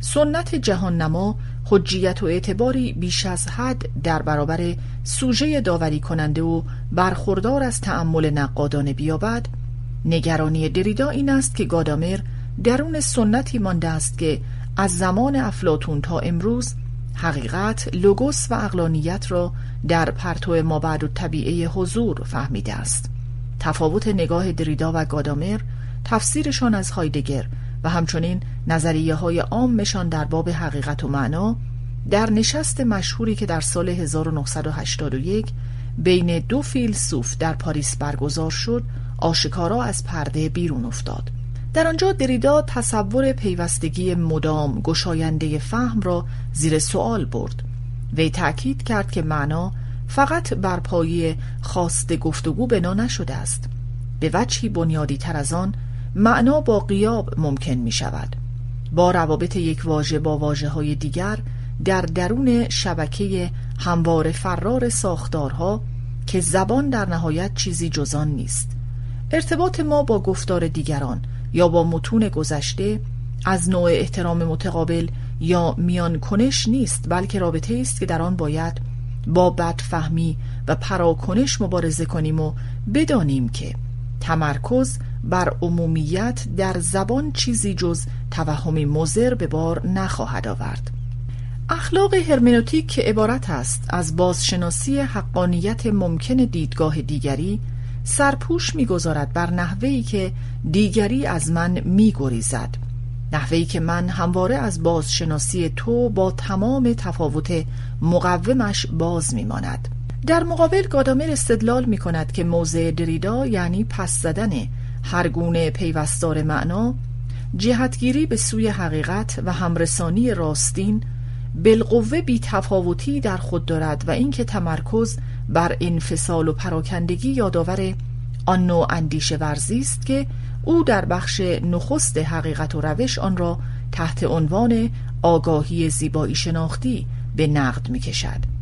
سنت جهان نما حجیت و اعتباری بیش از حد در برابر سوژه داوری کننده و برخوردار از تأمل نقادانه بیابد. نگرانی دریدا این است که گادامر درون سنتی مانده است که از زمان افلاتون تا امروز حقیقت لوگوس و اقلانیت را در پرتو مابعد و طبیعه حضور فهمیده است. تفاوت نگاه دریدا و گادامر تفسیرشان از هایدگر و همچنین نظریه های عامشان در باب حقیقت و معنا در نشست مشهوری که در سال 1981 بین دو فیلسوف در پاریس برگزار شد آشکارا از پرده بیرون افتاد. در آنجا دریدا تصور پیوستگی مدام گشاینده فهم را زیر سوال برد. وی تأکید کرد که معنا فقط بر پایه خواست گفتگو بنا نشده است. به وجهی بنیادی تر از آن معنا با قیاب ممکن می شود. با روابط یک واژه با واجه های دیگر در درون شبکه هموار فرار ساختارها که زبان در نهایت چیزی جزان نیست. ارتباط ما با گفتار دیگران یا با متون گذشته از نوع احترام متقابل یا میان کنش نیست بلکه رابطه است که در آن باید با بدفهمی و پراکنش مبارزه کنیم و بدانیم که تمرکز بر عمومیت در زبان چیزی جز توهمی مزر به بار نخواهد آورد. اخلاق هرمنوتیک که عبارت است از بازشناسی حقانیت ممکن دیدگاه دیگری سرپوش می‌گذارد بر نحوهی که دیگری از من میگریزد. نحوهی که من همواره از بازشناسی تو با تمام تفاوت مقومش باز میماند. در مقابل گادامر استدلال می کند که موضع دریدا یعنی پس زدن هر گونه پیوستار معنا جهتگیری به سوی حقیقت و همرسانی راستین بالقوه بی تفاوتی در خود دارد و اینکه تمرکز بر انفصال و پراکندگی یادآور آن نوع اندیشه ورزی است که او در بخش نخست حقیقت و روش آن را تحت عنوان آگاهی زیبایی شناختی به نقد می کشد.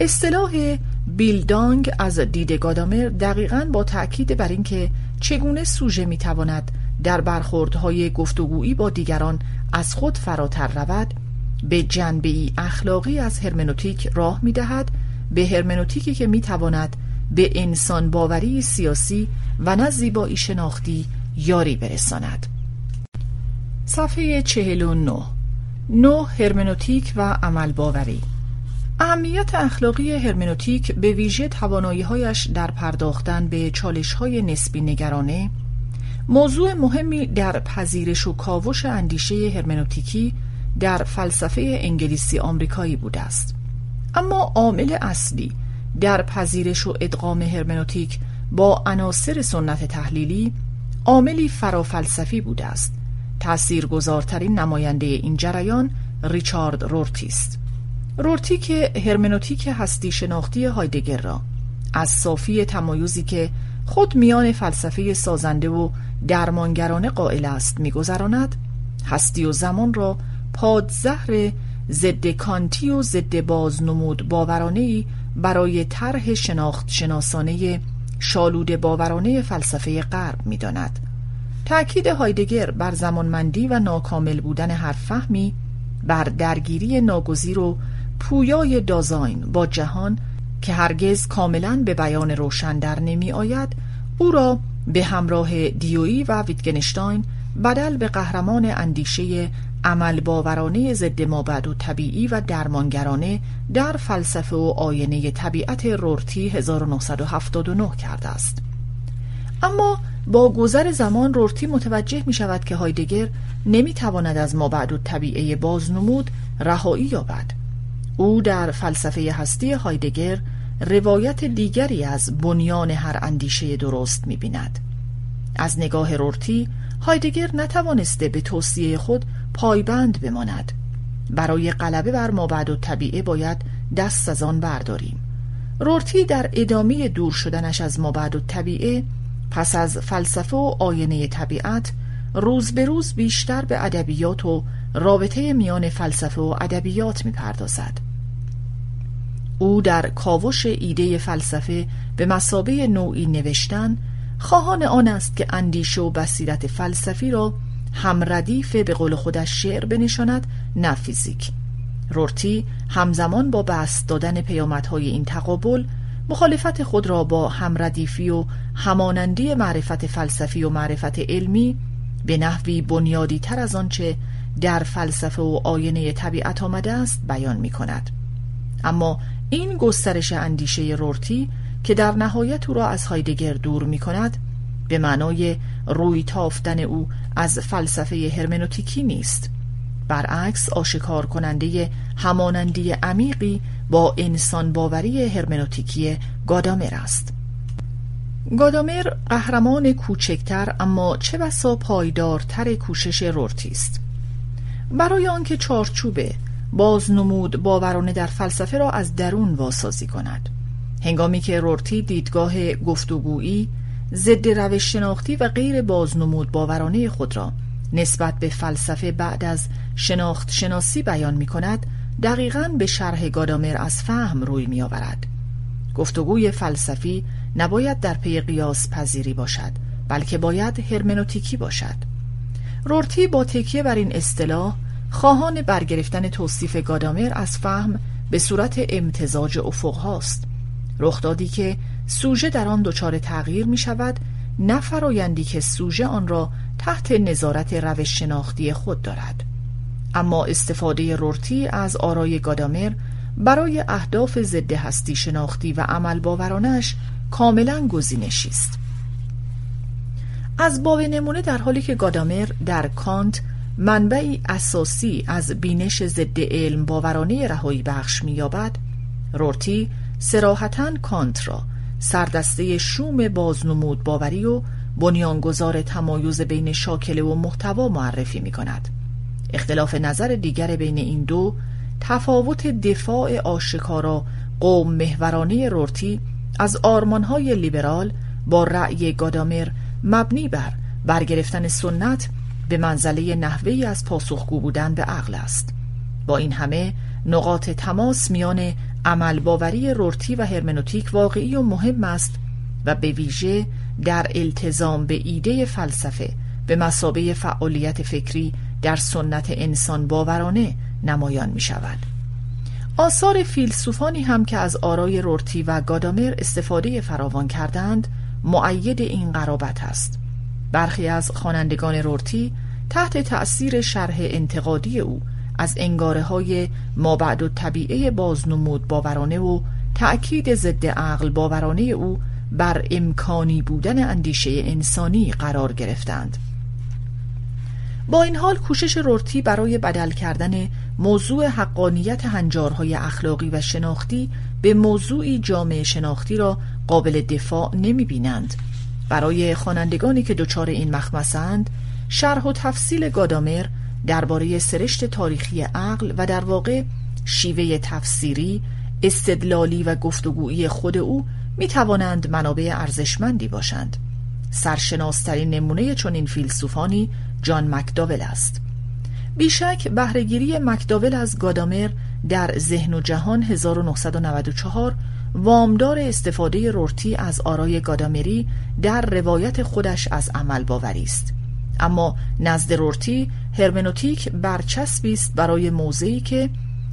اصطلاح بیلدانگ از دید گادامر دقیقا با تأکید بر اینکه چگونه سوژه می‌تواند در برخوردهای گفتگویی با دیگران از خود فراتر رود به جنبه اخلاقی از هرمنوتیک راه می‌دهد به هرمنوتیکی که می‌تواند به انسان باوری سیاسی و نه زیبایی شناختی یاری برساند. صفحه 49 نو هرمنوتیک و عمل باوری اهمیت اخلاقی هرمنوتیک به ویژه توانایی‌هایش در پرداختن به چالش‌های نسبی نگرانه موضوع مهمی در پذیرش و کاوش اندیشه هرمنوتیکی در فلسفه انگلیسی آمریکایی بوده است. اما عامل اصلی در پذیرش و ادغام هرمنوتیک با عناصر سنت تحلیلی عاملی فرافلسفی بوده است. تأثیرگذارترین نماینده این جریان ریچارد رورتی است. رورتی که هرمنوتیک هستی شناختی هایدگر را از صافی تمایزی که خود میان فلسفه سازنده و درمانگرانه قائل است میگذراند هستی و زمان را پادزهر ضد کانتی و ضد بازنمود باورانه برای طرح شناخت شناسانه شالود باورانه فلسفه غرب می‌داند. تأکید هایدگر بر زمانمندی و ناکامل بودن هر فهمی بر درگیری ناگزیر و پویای دازاین با جهان که هرگز کاملا به بیان روشن در نمی آید او را به همراه دیویی و ویتگنشتاین بدل به قهرمان اندیشه عمل باورانه ضد مابعد و طبیعی و درمانگرانه در فلسفه و آینه طبیعت رورتی 1979 کرده است اما با گذر زمان رورتی متوجه می شود که هایدگر نمی تواند از مابعد و طبیعه بازنمود رهایی یابد او در فلسفه هستی هایدگر روایت دیگری از بنیان هر اندیشه درست می بیند. از نگاه رورتی هایدگر نتوانسته به توصیه خود پایبند بماند. برای غلبه بر مابعد و طبیعه باید دست از آن برداریم. رورتی در ادامه دور شدنش از مابعد و طبیعه پس از فلسفه و آینه طبیعت روز به روز بیشتر به ادبیات و رابطه میان فلسفه و ادبیات می‌پردازد. او در کاوش ایده فلسفه به مسابه نوعی نوشتن خواهان آن است که اندیشه و بصیرت فلسفی را هم ردیف به قول خودش شعر بنشاند نه فیزیک رورتی همزمان با بست دادن پیامدهای این تقابل مخالفت خود را با همردیفی و همانندی معرفت فلسفی و معرفت علمی به نحوی بنیادی تر از آنچه در فلسفه و آینه طبیعت آمده است بیان می کند. اما این گسترش اندیشه رورتی که در نهایت او را از هایدگر دور می کند به معنای روی تافتن او از فلسفه هرمنوتیکی نیست. برعکس آشکار کننده همانندی عمیقی با انسان باوری هرمنوتیکی گادامر است. گادامر قهرمان کوچکتر اما چه بسا پایدارتر کوشش رورتی است برای آنکه چارچوب بازنمود باورانه در فلسفه را از درون واسازی کند. هنگامی که رورتی دیدگاه گفتگویی ضد روش شناختی و غیر بازنمود باورانه خود را. نسبت به فلسفه بعد از شناخت شناسی بیان می کند دقیقا به شرح گادامر از فهم روی می آورد. گفتگوی فلسفی نباید در پی قیاس پذیری باشد بلکه باید هرمنوتیکی باشد. رورتی با تکیه بر این اصطلاح خواهان برگرفتن توصیف گادامر از فهم به صورت امتزاج افق هاست رخدادی که سوژه در آن دچار تغییر می شود نه فرایندی که سوژه آن را تحت نظارت روش شناختی خود دارد. اما استفاده رورتی از آرای گادامر برای اهداف ضد هستی شناختی و عمل باورانش کاملا گزینشی است. از باب نمونه در حالی که گادامر در کانت منبعی اساسی از بینش ضد علم باورانه رهایی بخش می‌یابد رورتی سراحتا کانت را سردسته شوم بازنمود باوری و بنیانگذار تمایز بین شاکله و محتوا معرفی می کند. اختلاف نظر دیگر بین این دو تفاوت دفاع آشکارا قوم محورانه رورتی از آرمانهای لیبرال با رأی گادامر مبنی بر برگرفتن سنت به منزله نحوهی از پاسخگو بودن به عقل است با این همه نقاط تماس میان عمل باوری رورتی و هرمنوتیک واقعی و مهم است و به ویژه در التزام به ایده فلسفه به مسابه فعالیت فکری در سنت انسان باورانه نمایان می شود. آثار فیلسوفانی هم که از آرای رورتی و گادامر استفاده فراوان کردند معید این قرابت است برخی از خوانندگان رورتی تحت تأثیر شرح انتقادی او از انگاره های مابعد و طبیعه بازنمود باورانه و تأکید ضد عقل باورانه او بر امکانی بودن اندیشه انسانی قرار گرفتند با این حال کوشش رورتی برای بدل کردن موضوع حقانیت هنجارهای اخلاقی و شناختی به موضوعی جامعه شناختی را قابل دفاع نمی بینند. برای خوانندگانی که دچار این مخمسند شرح و تفصیل گادامر درباره سرشت تاریخی عقل و در واقع شیوه تفسیری استدلالی و گفتگویی خود او می توانند منابع ارزشمندی باشند. سرشناسترین نمونه چنین فیلسوفانی جان مکداول است. بیشک بهرهگیری مکداول از گادامر در ذهن و جهان 1994 وامدار استفاده رورتی از آرای گادامری در روایت خودش از عمل باوری است. اما نزد رورتی هرمنوتیک برچسبی است برای موضعی که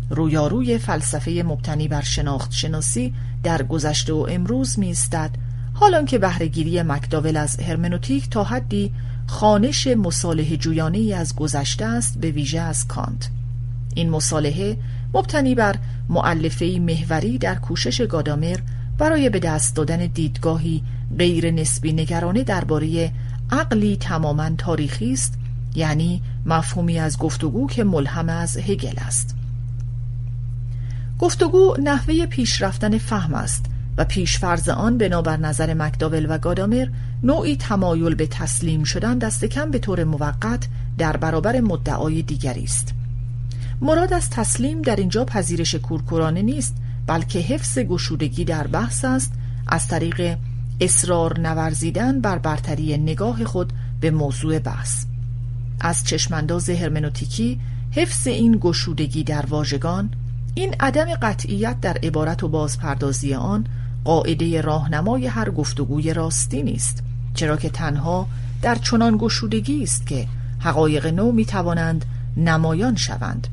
رویاروی فلسفه مبتنی بر شناخت شناسی در گذشته و امروز می استد حالان که بهرهگیری مکداول از هرمنوتیک تا حدی خانش مصالح جویانه از گذشته است به ویژه از کانت. این مصالحه مبتنی بر معلفه محوری در کوشش گادامر برای به دست دادن دیدگاهی غیر نسبی نگرانه درباره عقلی تماما تاریخی است یعنی مفهومی از گفتگو که ملهم از هگل است. گفتگو نحوه پیشرفتن فهم است و پیشفرز آن بنابر نظر مکداول و گادامر نوعی تمایل به تسلیم شدن دست کم به طور موقت در برابر مدعای دیگری است. مراد از تسلیم در اینجا پذیرش کورکورانه نیست بلکه حفظ گشودگی در بحث است از طریق اصرار نورزیدن بر برتری نگاه خود به موضوع بحث. از چشمانداز هرمنوتیکی حفظ این گشودگی در واژگان این عدم قطعیت در عبارت و بازپردازی آن قاعده راهنمای هر گفتگوی راستی نیست چرا که تنها در چنان گشودگی است که حقایق نو می توانند نمایان شوند.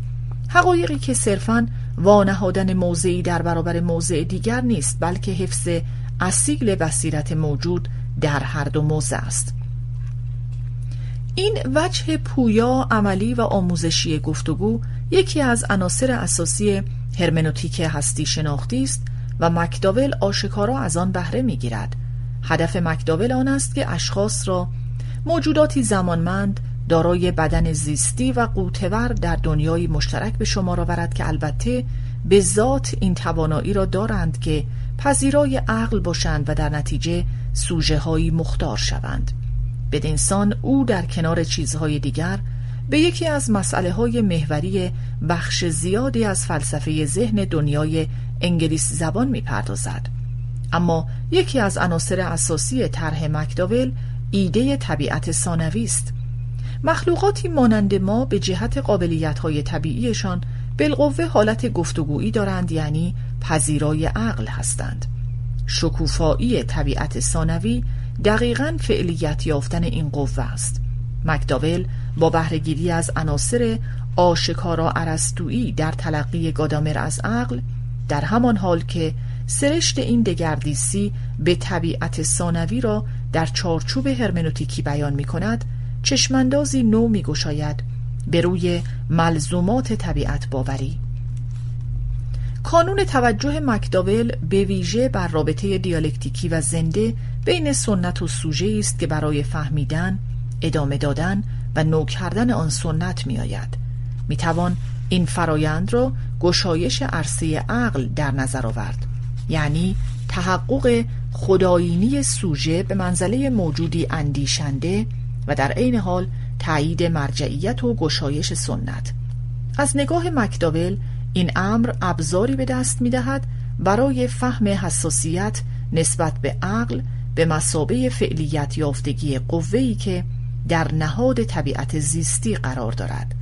حقایقی که صرفاً وانهادن موضعی در برابر موضع دیگر نیست بلکه حفظ اصیل بصیرت موجود در هر دو موضع است. این وجه پویا عملی و آموزشی گفتگو یکی از عناصر اساسی هرمنوتیک هستی شناختی است و مکداول آشکارا از آن بهره می‌گیرد. هدف مکداول آن است که اشخاص را موجوداتی زمانمند دارای بدن زیستی و قوتور در دنیای مشترک به شما آورد که البته به ذات این توانایی را دارند که پذیرای عقل باشند و در نتیجه سوژه هایی مختار شوند بدینسان او در کنار چیزهای دیگر به یکی از مسئله های محوری بخش زیادی از فلسفه ذهن دنیای انگلیس زبان می پردازد. اما یکی از عناصر اساسی طرح مکداول ایده طبیعت ثانوی است مخلوقاتی مانند ما به جهت قابلیت های طبیعیشان بالقوه حالت گفتگویی دارند یعنی پذیرای عقل هستند. شکوفایی طبیعت ثانوی دقیقا فعلیت یافتن این قوه است. مکداول با بهرهگیری از عناصر آشکارا عرستویی در تلقی گادامر از عقل در همان حال که سرشت این دگردیسی به طبیعت ثانوی را در چارچوب هرمنوتیکی بیان می کند چشماندازی نو می گشاید به روی ملزومات طبیعت باوری. کانون توجه مکداول به ویژه بر رابطه دیالکتیکی و زنده بین سنت و سوژه است که برای فهمیدن، ادامه دادن و نو کردن آن سنت می آید. می توان این فرایند را گشایش عرصه عقل در نظر آورد یعنی تحقق خدایینی سوژه به منزله موجودی اندیشنده و در عین حال تایید مرجعیت و گشایش سنت از نگاه مکداول این امر ابزاری به دست می دهد برای فهم حساسیت نسبت به عقل به مسابه فعلیت یافتگی قوهی که در نهاد طبیعت زیستی قرار دارد.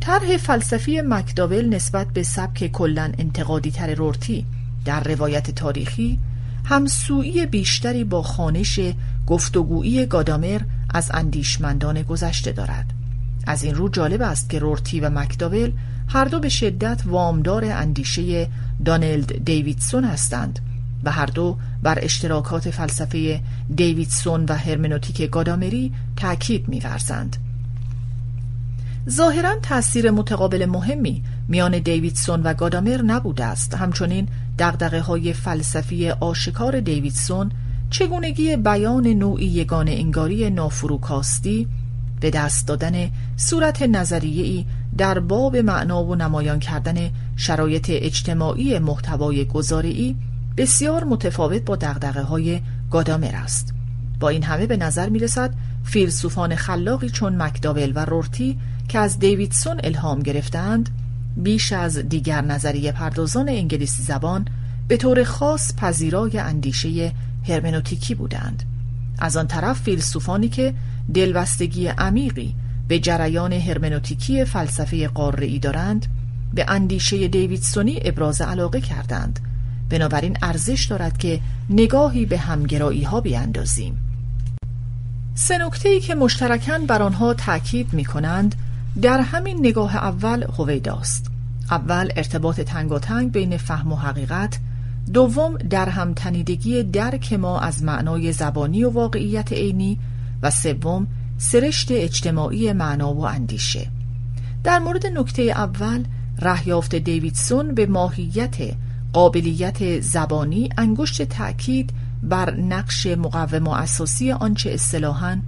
طرح فلسفی مکداول نسبت به سبک کلا انتقادی تر رورتی در روایت تاریخی همسویی بیشتری با خانش گفتگویی گادامر از اندیشمندان گذشته دارد. از این رو جالب است که رورتی و مکداول هر دو به شدت وامدار اندیشه دانلد دیویدسون هستند و هر دو بر اشتراکات فلسفه دیویدسون و هرمنوتیک گادامری تأکید می‌ورزند. ظاهرا تأثیر متقابل مهمی میان دیویدسون و گادامر نبوده است همچنین دقدقه های فلسفی آشکار دیویدسون چگونگی بیان نوعی یگان انگاری نافروکاستی به دست دادن صورت نظریه‌ای در باب معنا و نمایان کردن شرایط اجتماعی محتوای گزارعی بسیار متفاوت با دقدقه های گادامر است. با این همه به نظر می رسد فیلسوفان خلاقی چون مکداول و رورتی که از دیویدسون الهام گرفتند بیش از دیگر نظریه پردازان انگلیسی زبان به طور خاص پذیرای اندیشه هرمنوتیکی بودند. از آن طرف فیلسوفانی که دلبستگی عمیقی به جریان هرمنوتیکی فلسفه قارعی دارند به اندیشه دیویدسونی ابراز علاقه کردند. بنابراین ارزش دارد که نگاهی به همگرایی ها بیاندازیم. سه نکته که مشترکاً بر آنها تاکید می کنند در همین نگاه اول هویداست. اول ارتباط تنگاتنگ بین فهم و حقیقت. دوم در همتنیدگی درک ما از معنای زبانی و واقعیت عینی. و سوم سرشت اجتماعی معنا و اندیشه. در مورد نکته اول رهیافت دیویدسون به ماهیت قابلیت زبانی انگشت تأکید بر نقش مقوم و اساسی آنچه اصطلاحاً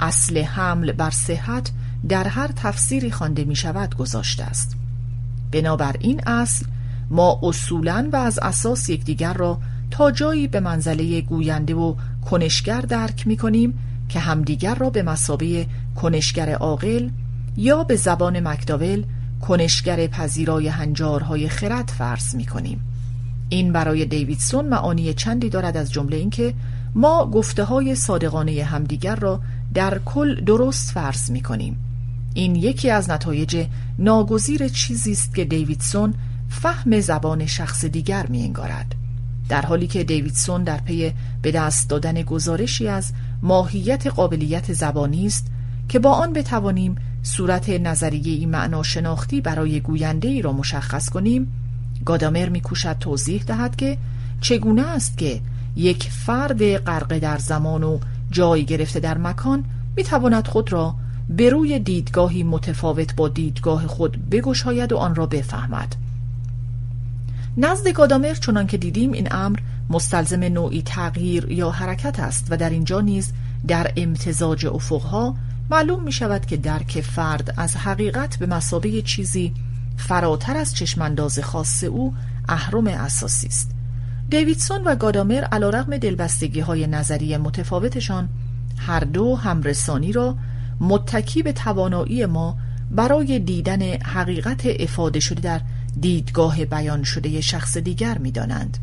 اصل حمل بر صحت در هر تفسیری خوانده می شود گذاشته است. بنابر این اصل ما اصولا و از اساس یکدیگر را تا جایی به منزله گوینده و کنشگر درک می کنیم که همدیگر را به مسابه کنشگر عاقل یا به زبان مکداول کنشگر پذیرای هنجارهای خرد فرض می کنیم این برای دیویدسون معانی چندی دارد از جمله اینکه ما گفته های صادقانه همدیگر را در کل درست فرض می کنیم این یکی از نتایج ناگزیر چیزی است که دیویدسون فهم زبان شخص دیگر می انگارد. در حالی که دیویدسون در پی به دست دادن گزارشی از ماهیت قابلیت زبانی است که با آن بتوانیم صورت نظریه معنا شناختی برای گوینده ای را مشخص کنیم. گادامر میکوشد توضیح دهد که چگونه است که یک فرد غرق در زمان و جای گرفته در مکان می‌تواند خود را به روی دیدگاهی متفاوت با دیدگاه خود بگشاید و آن را بفهمد. نزد گادامر چنان که دیدیم این امر مستلزم نوعی تغییر یا حرکت است و در اینجا نیز در امتزاج افقها معلوم می شود که درک فرد از حقیقت به مسابه چیزی فراتر از چشمانداز خاص او اهرم اساسی است دیویدسون و گادامر علیرغم دلبستگی های نظری متفاوتشان هر دو همرسانی را متکی به توانایی ما برای دیدن حقیقت افاده شده در دیدگاه بیان شده شخص دیگر می دانند.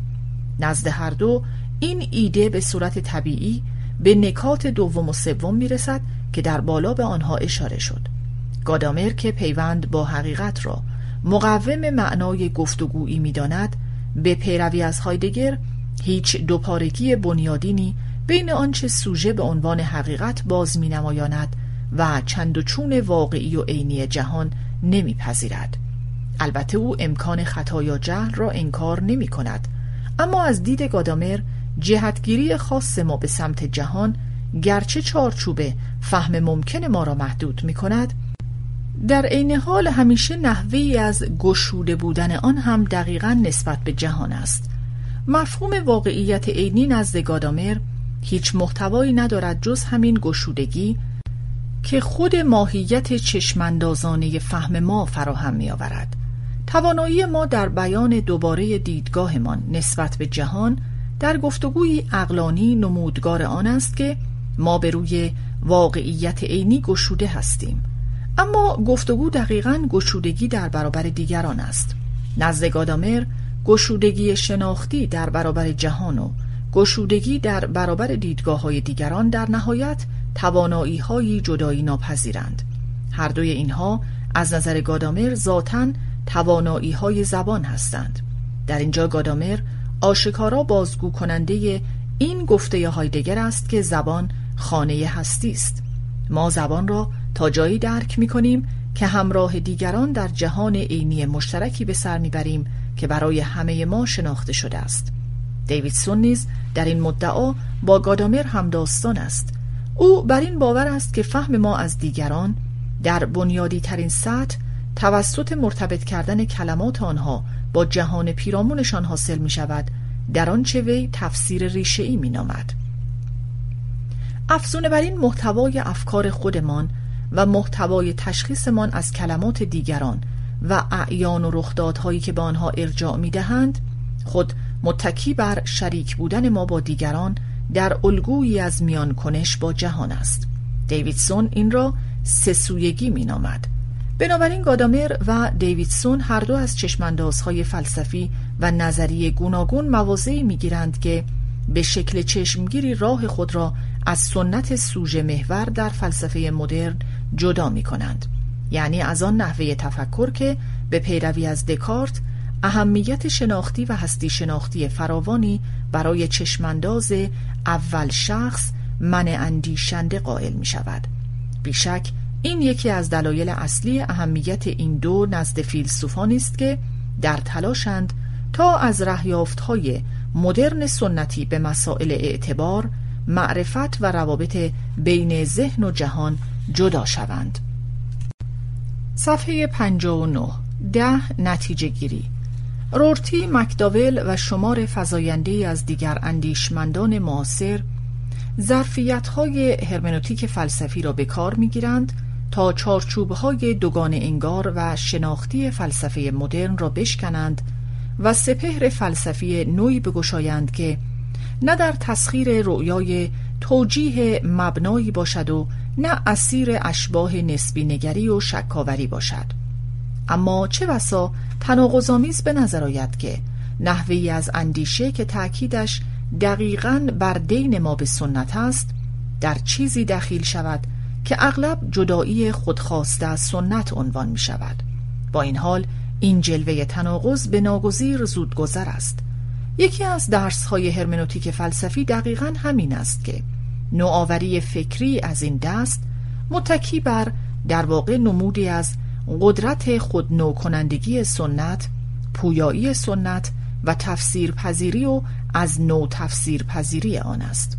نزد هر دو این ایده به صورت طبیعی به نکات دوم و سوم می رسد که در بالا به آنها اشاره شد. گادامر که پیوند با حقیقت را مقوم معنای گفتگویی می داند به پیروی از هایدگر هیچ دوپارگی بنیادینی بین آنچه سوژه به عنوان حقیقت باز می نمایاند و چند و چون واقعی و عینی جهان نمیپذیرد. البته او امکان خطا یا جهل را انکار نمی کند اما از دید گادامر جهتگیری خاص ما به سمت جهان گرچه چارچوب فهم ممکن ما را محدود می کند در عین حال همیشه نحوی از گشوده بودن آن هم دقیقا نسبت به جهان است مفهوم واقعیت عینی نزد گادامر هیچ محتوایی ندارد جز همین گشودگی که خود ماهیت چشماندازانه فهم ما فراهم می آورد. توانایی ما در بیان دوباره دیدگاهمان نسبت به جهان در گفتگوی اقلانی نمودگار آن است که ما به روی واقعیت عینی گشوده هستیم. اما گفتگو دقیقا گشودگی در برابر دیگران است. نزد گادامر گشودگی شناختی در برابر جهان و گشودگی در برابر دیدگاه های دیگران در نهایت توانایی های جدایی ناپذیرند. هر دوی اینها از نظر گادامر ذاتا توانایی های زبان هستند. در اینجا گادامر آشکارا بازگو کننده این گفته هایدگر است که زبان خانه هستی است. ما زبان را تا جایی درک می کنیم که همراه دیگران در جهان عینی مشترکی به سر می‌بریم که برای همه ما شناخته شده است. دیویدسون نیز در این مدعا با گادامر هم داستان است. او بر این باور است که فهم ما از دیگران در بنیادی ترین سطح توسط مرتبط کردن کلمات آنها با جهان پیرامونشان حاصل می شود در آنچه وی تفسیر ریشه ای می نامد. افزون بر این محتوای افکار خودمان و محتوای تشخیصمان از کلمات دیگران و اعیان و رخدادهایی که به آنها ارجاع می دهند خود متکی بر شریک بودن ما با دیگران در الگویی از میان کنش با جهان است دیویدسون این را سسویگی می نامد بنابراین گادامر و دیویدسون هر دو از چشماندازهای فلسفی و نظری گوناگون مواضعی می‌گیرند که به شکل چشمگیری راه خود را از سنت سوژه محور در فلسفه مدرن جدا می کنند یعنی از آن نحوه تفکر که به پیروی از دکارت اهمیت شناختی و هستی شناختی فراوانی برای چشمانداز اول شخص من اندیشنده قائل می شود بیشک این یکی از دلایل اصلی اهمیت این دو نزد فیلسوفانی است که در تلاشند تا از های مدرن سنتی به مسائل اعتبار معرفت و روابط بین ذهن و جهان جدا شوند. صفحه 59 ده نتیجه گیری. رورتی، مکداول و شمار فزاینده از دیگر اندیشمندان معاصر ظرفیت های هرمنوتیک فلسفی را به کار می گیرند تا چارچوب های دوگان انگار و شناختی فلسفه مدرن را بشکنند و سپهر فلسفی نوعی بگشایند که نه در تسخیر رؤیای توجیه مبنایی باشد و نه اسیر اشباه نسبی نگری و شکاوری باشد. اما چه بسا تناقض‌آمیز به نظر آید که نحوی از اندیشه که تأکیدش دقیقا بر دین ما به سنت است در چیزی دخیل شود که اغلب جدایی خودخواسته از سنت عنوان می شود با این حال این جلوه تناقض به ناگزیر زودگذر است. یکی از درس های هرمنوتیک فلسفی دقیقا همین است که نوآوری فکری از این دست متکی بر در واقع نمودی از قدرت خود نو کنندگی سنت پویایی سنت و تفسیر پذیری و از نو تفسیر پذیری آن است.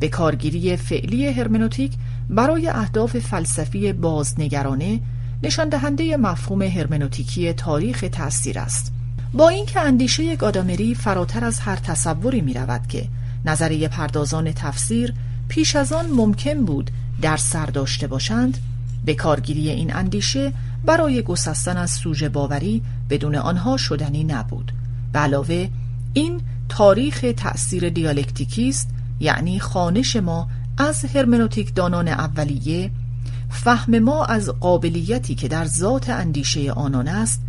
به کارگیری فعلی هرمنوتیک برای اهداف فلسفی بازنگرانه نشان دهنده مفهوم هرمنوتیکی تاریخ تاثیر است. با اینکه اندیشه گادامری فراتر از هر تصوری می رود که نظریه پردازان تفسیر پیش از آن ممکن بود در سر داشته باشند به کارگیری این اندیشه برای گسستن از سوژه باوری بدون آنها شدنی نبود. به علاوه این تاریخ تأثیر دیالکتیکی است یعنی خانش ما از هرمنوتیک دانان اولیه فهم ما از قابلیتی که در ذات اندیشه آنان است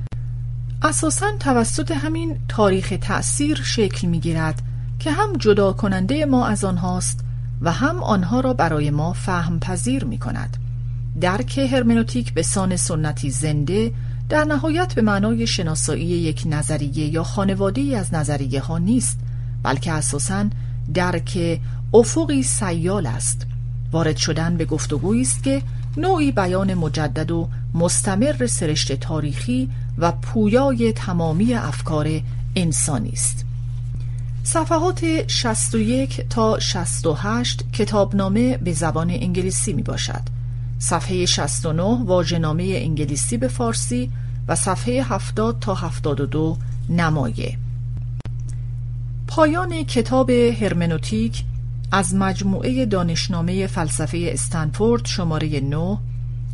اساسا توسط همین تاریخ تأثیر شکل می گیرد که هم جدا کننده ما از آنهاست و هم آنها را برای ما فهم پذیر می کند درک هرمنوتیک به سان سنتی زنده در نهایت به معنای شناسایی یک نظریه یا خانواده از نظریه ها نیست بلکه اساسا درک افقی سیال است. وارد شدن به گفتگویی است که نوعی بیان مجدد و مستمر سرشت تاریخی و پویای تمامی افکار انسانی است. صفحات 61 تا 68 کتابنامه به زبان انگلیسی می باشد. صفحه 69 واژه‌نامه انگلیسی به فارسی و صفحه 70 تا 72 نمایه. پایان کتاب هرمنوتیک از مجموعه دانشنامه فلسفه استنفورد شماره 9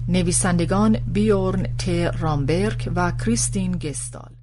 نویسندگان بیورن ت. رامبرگ و کریستین گستال.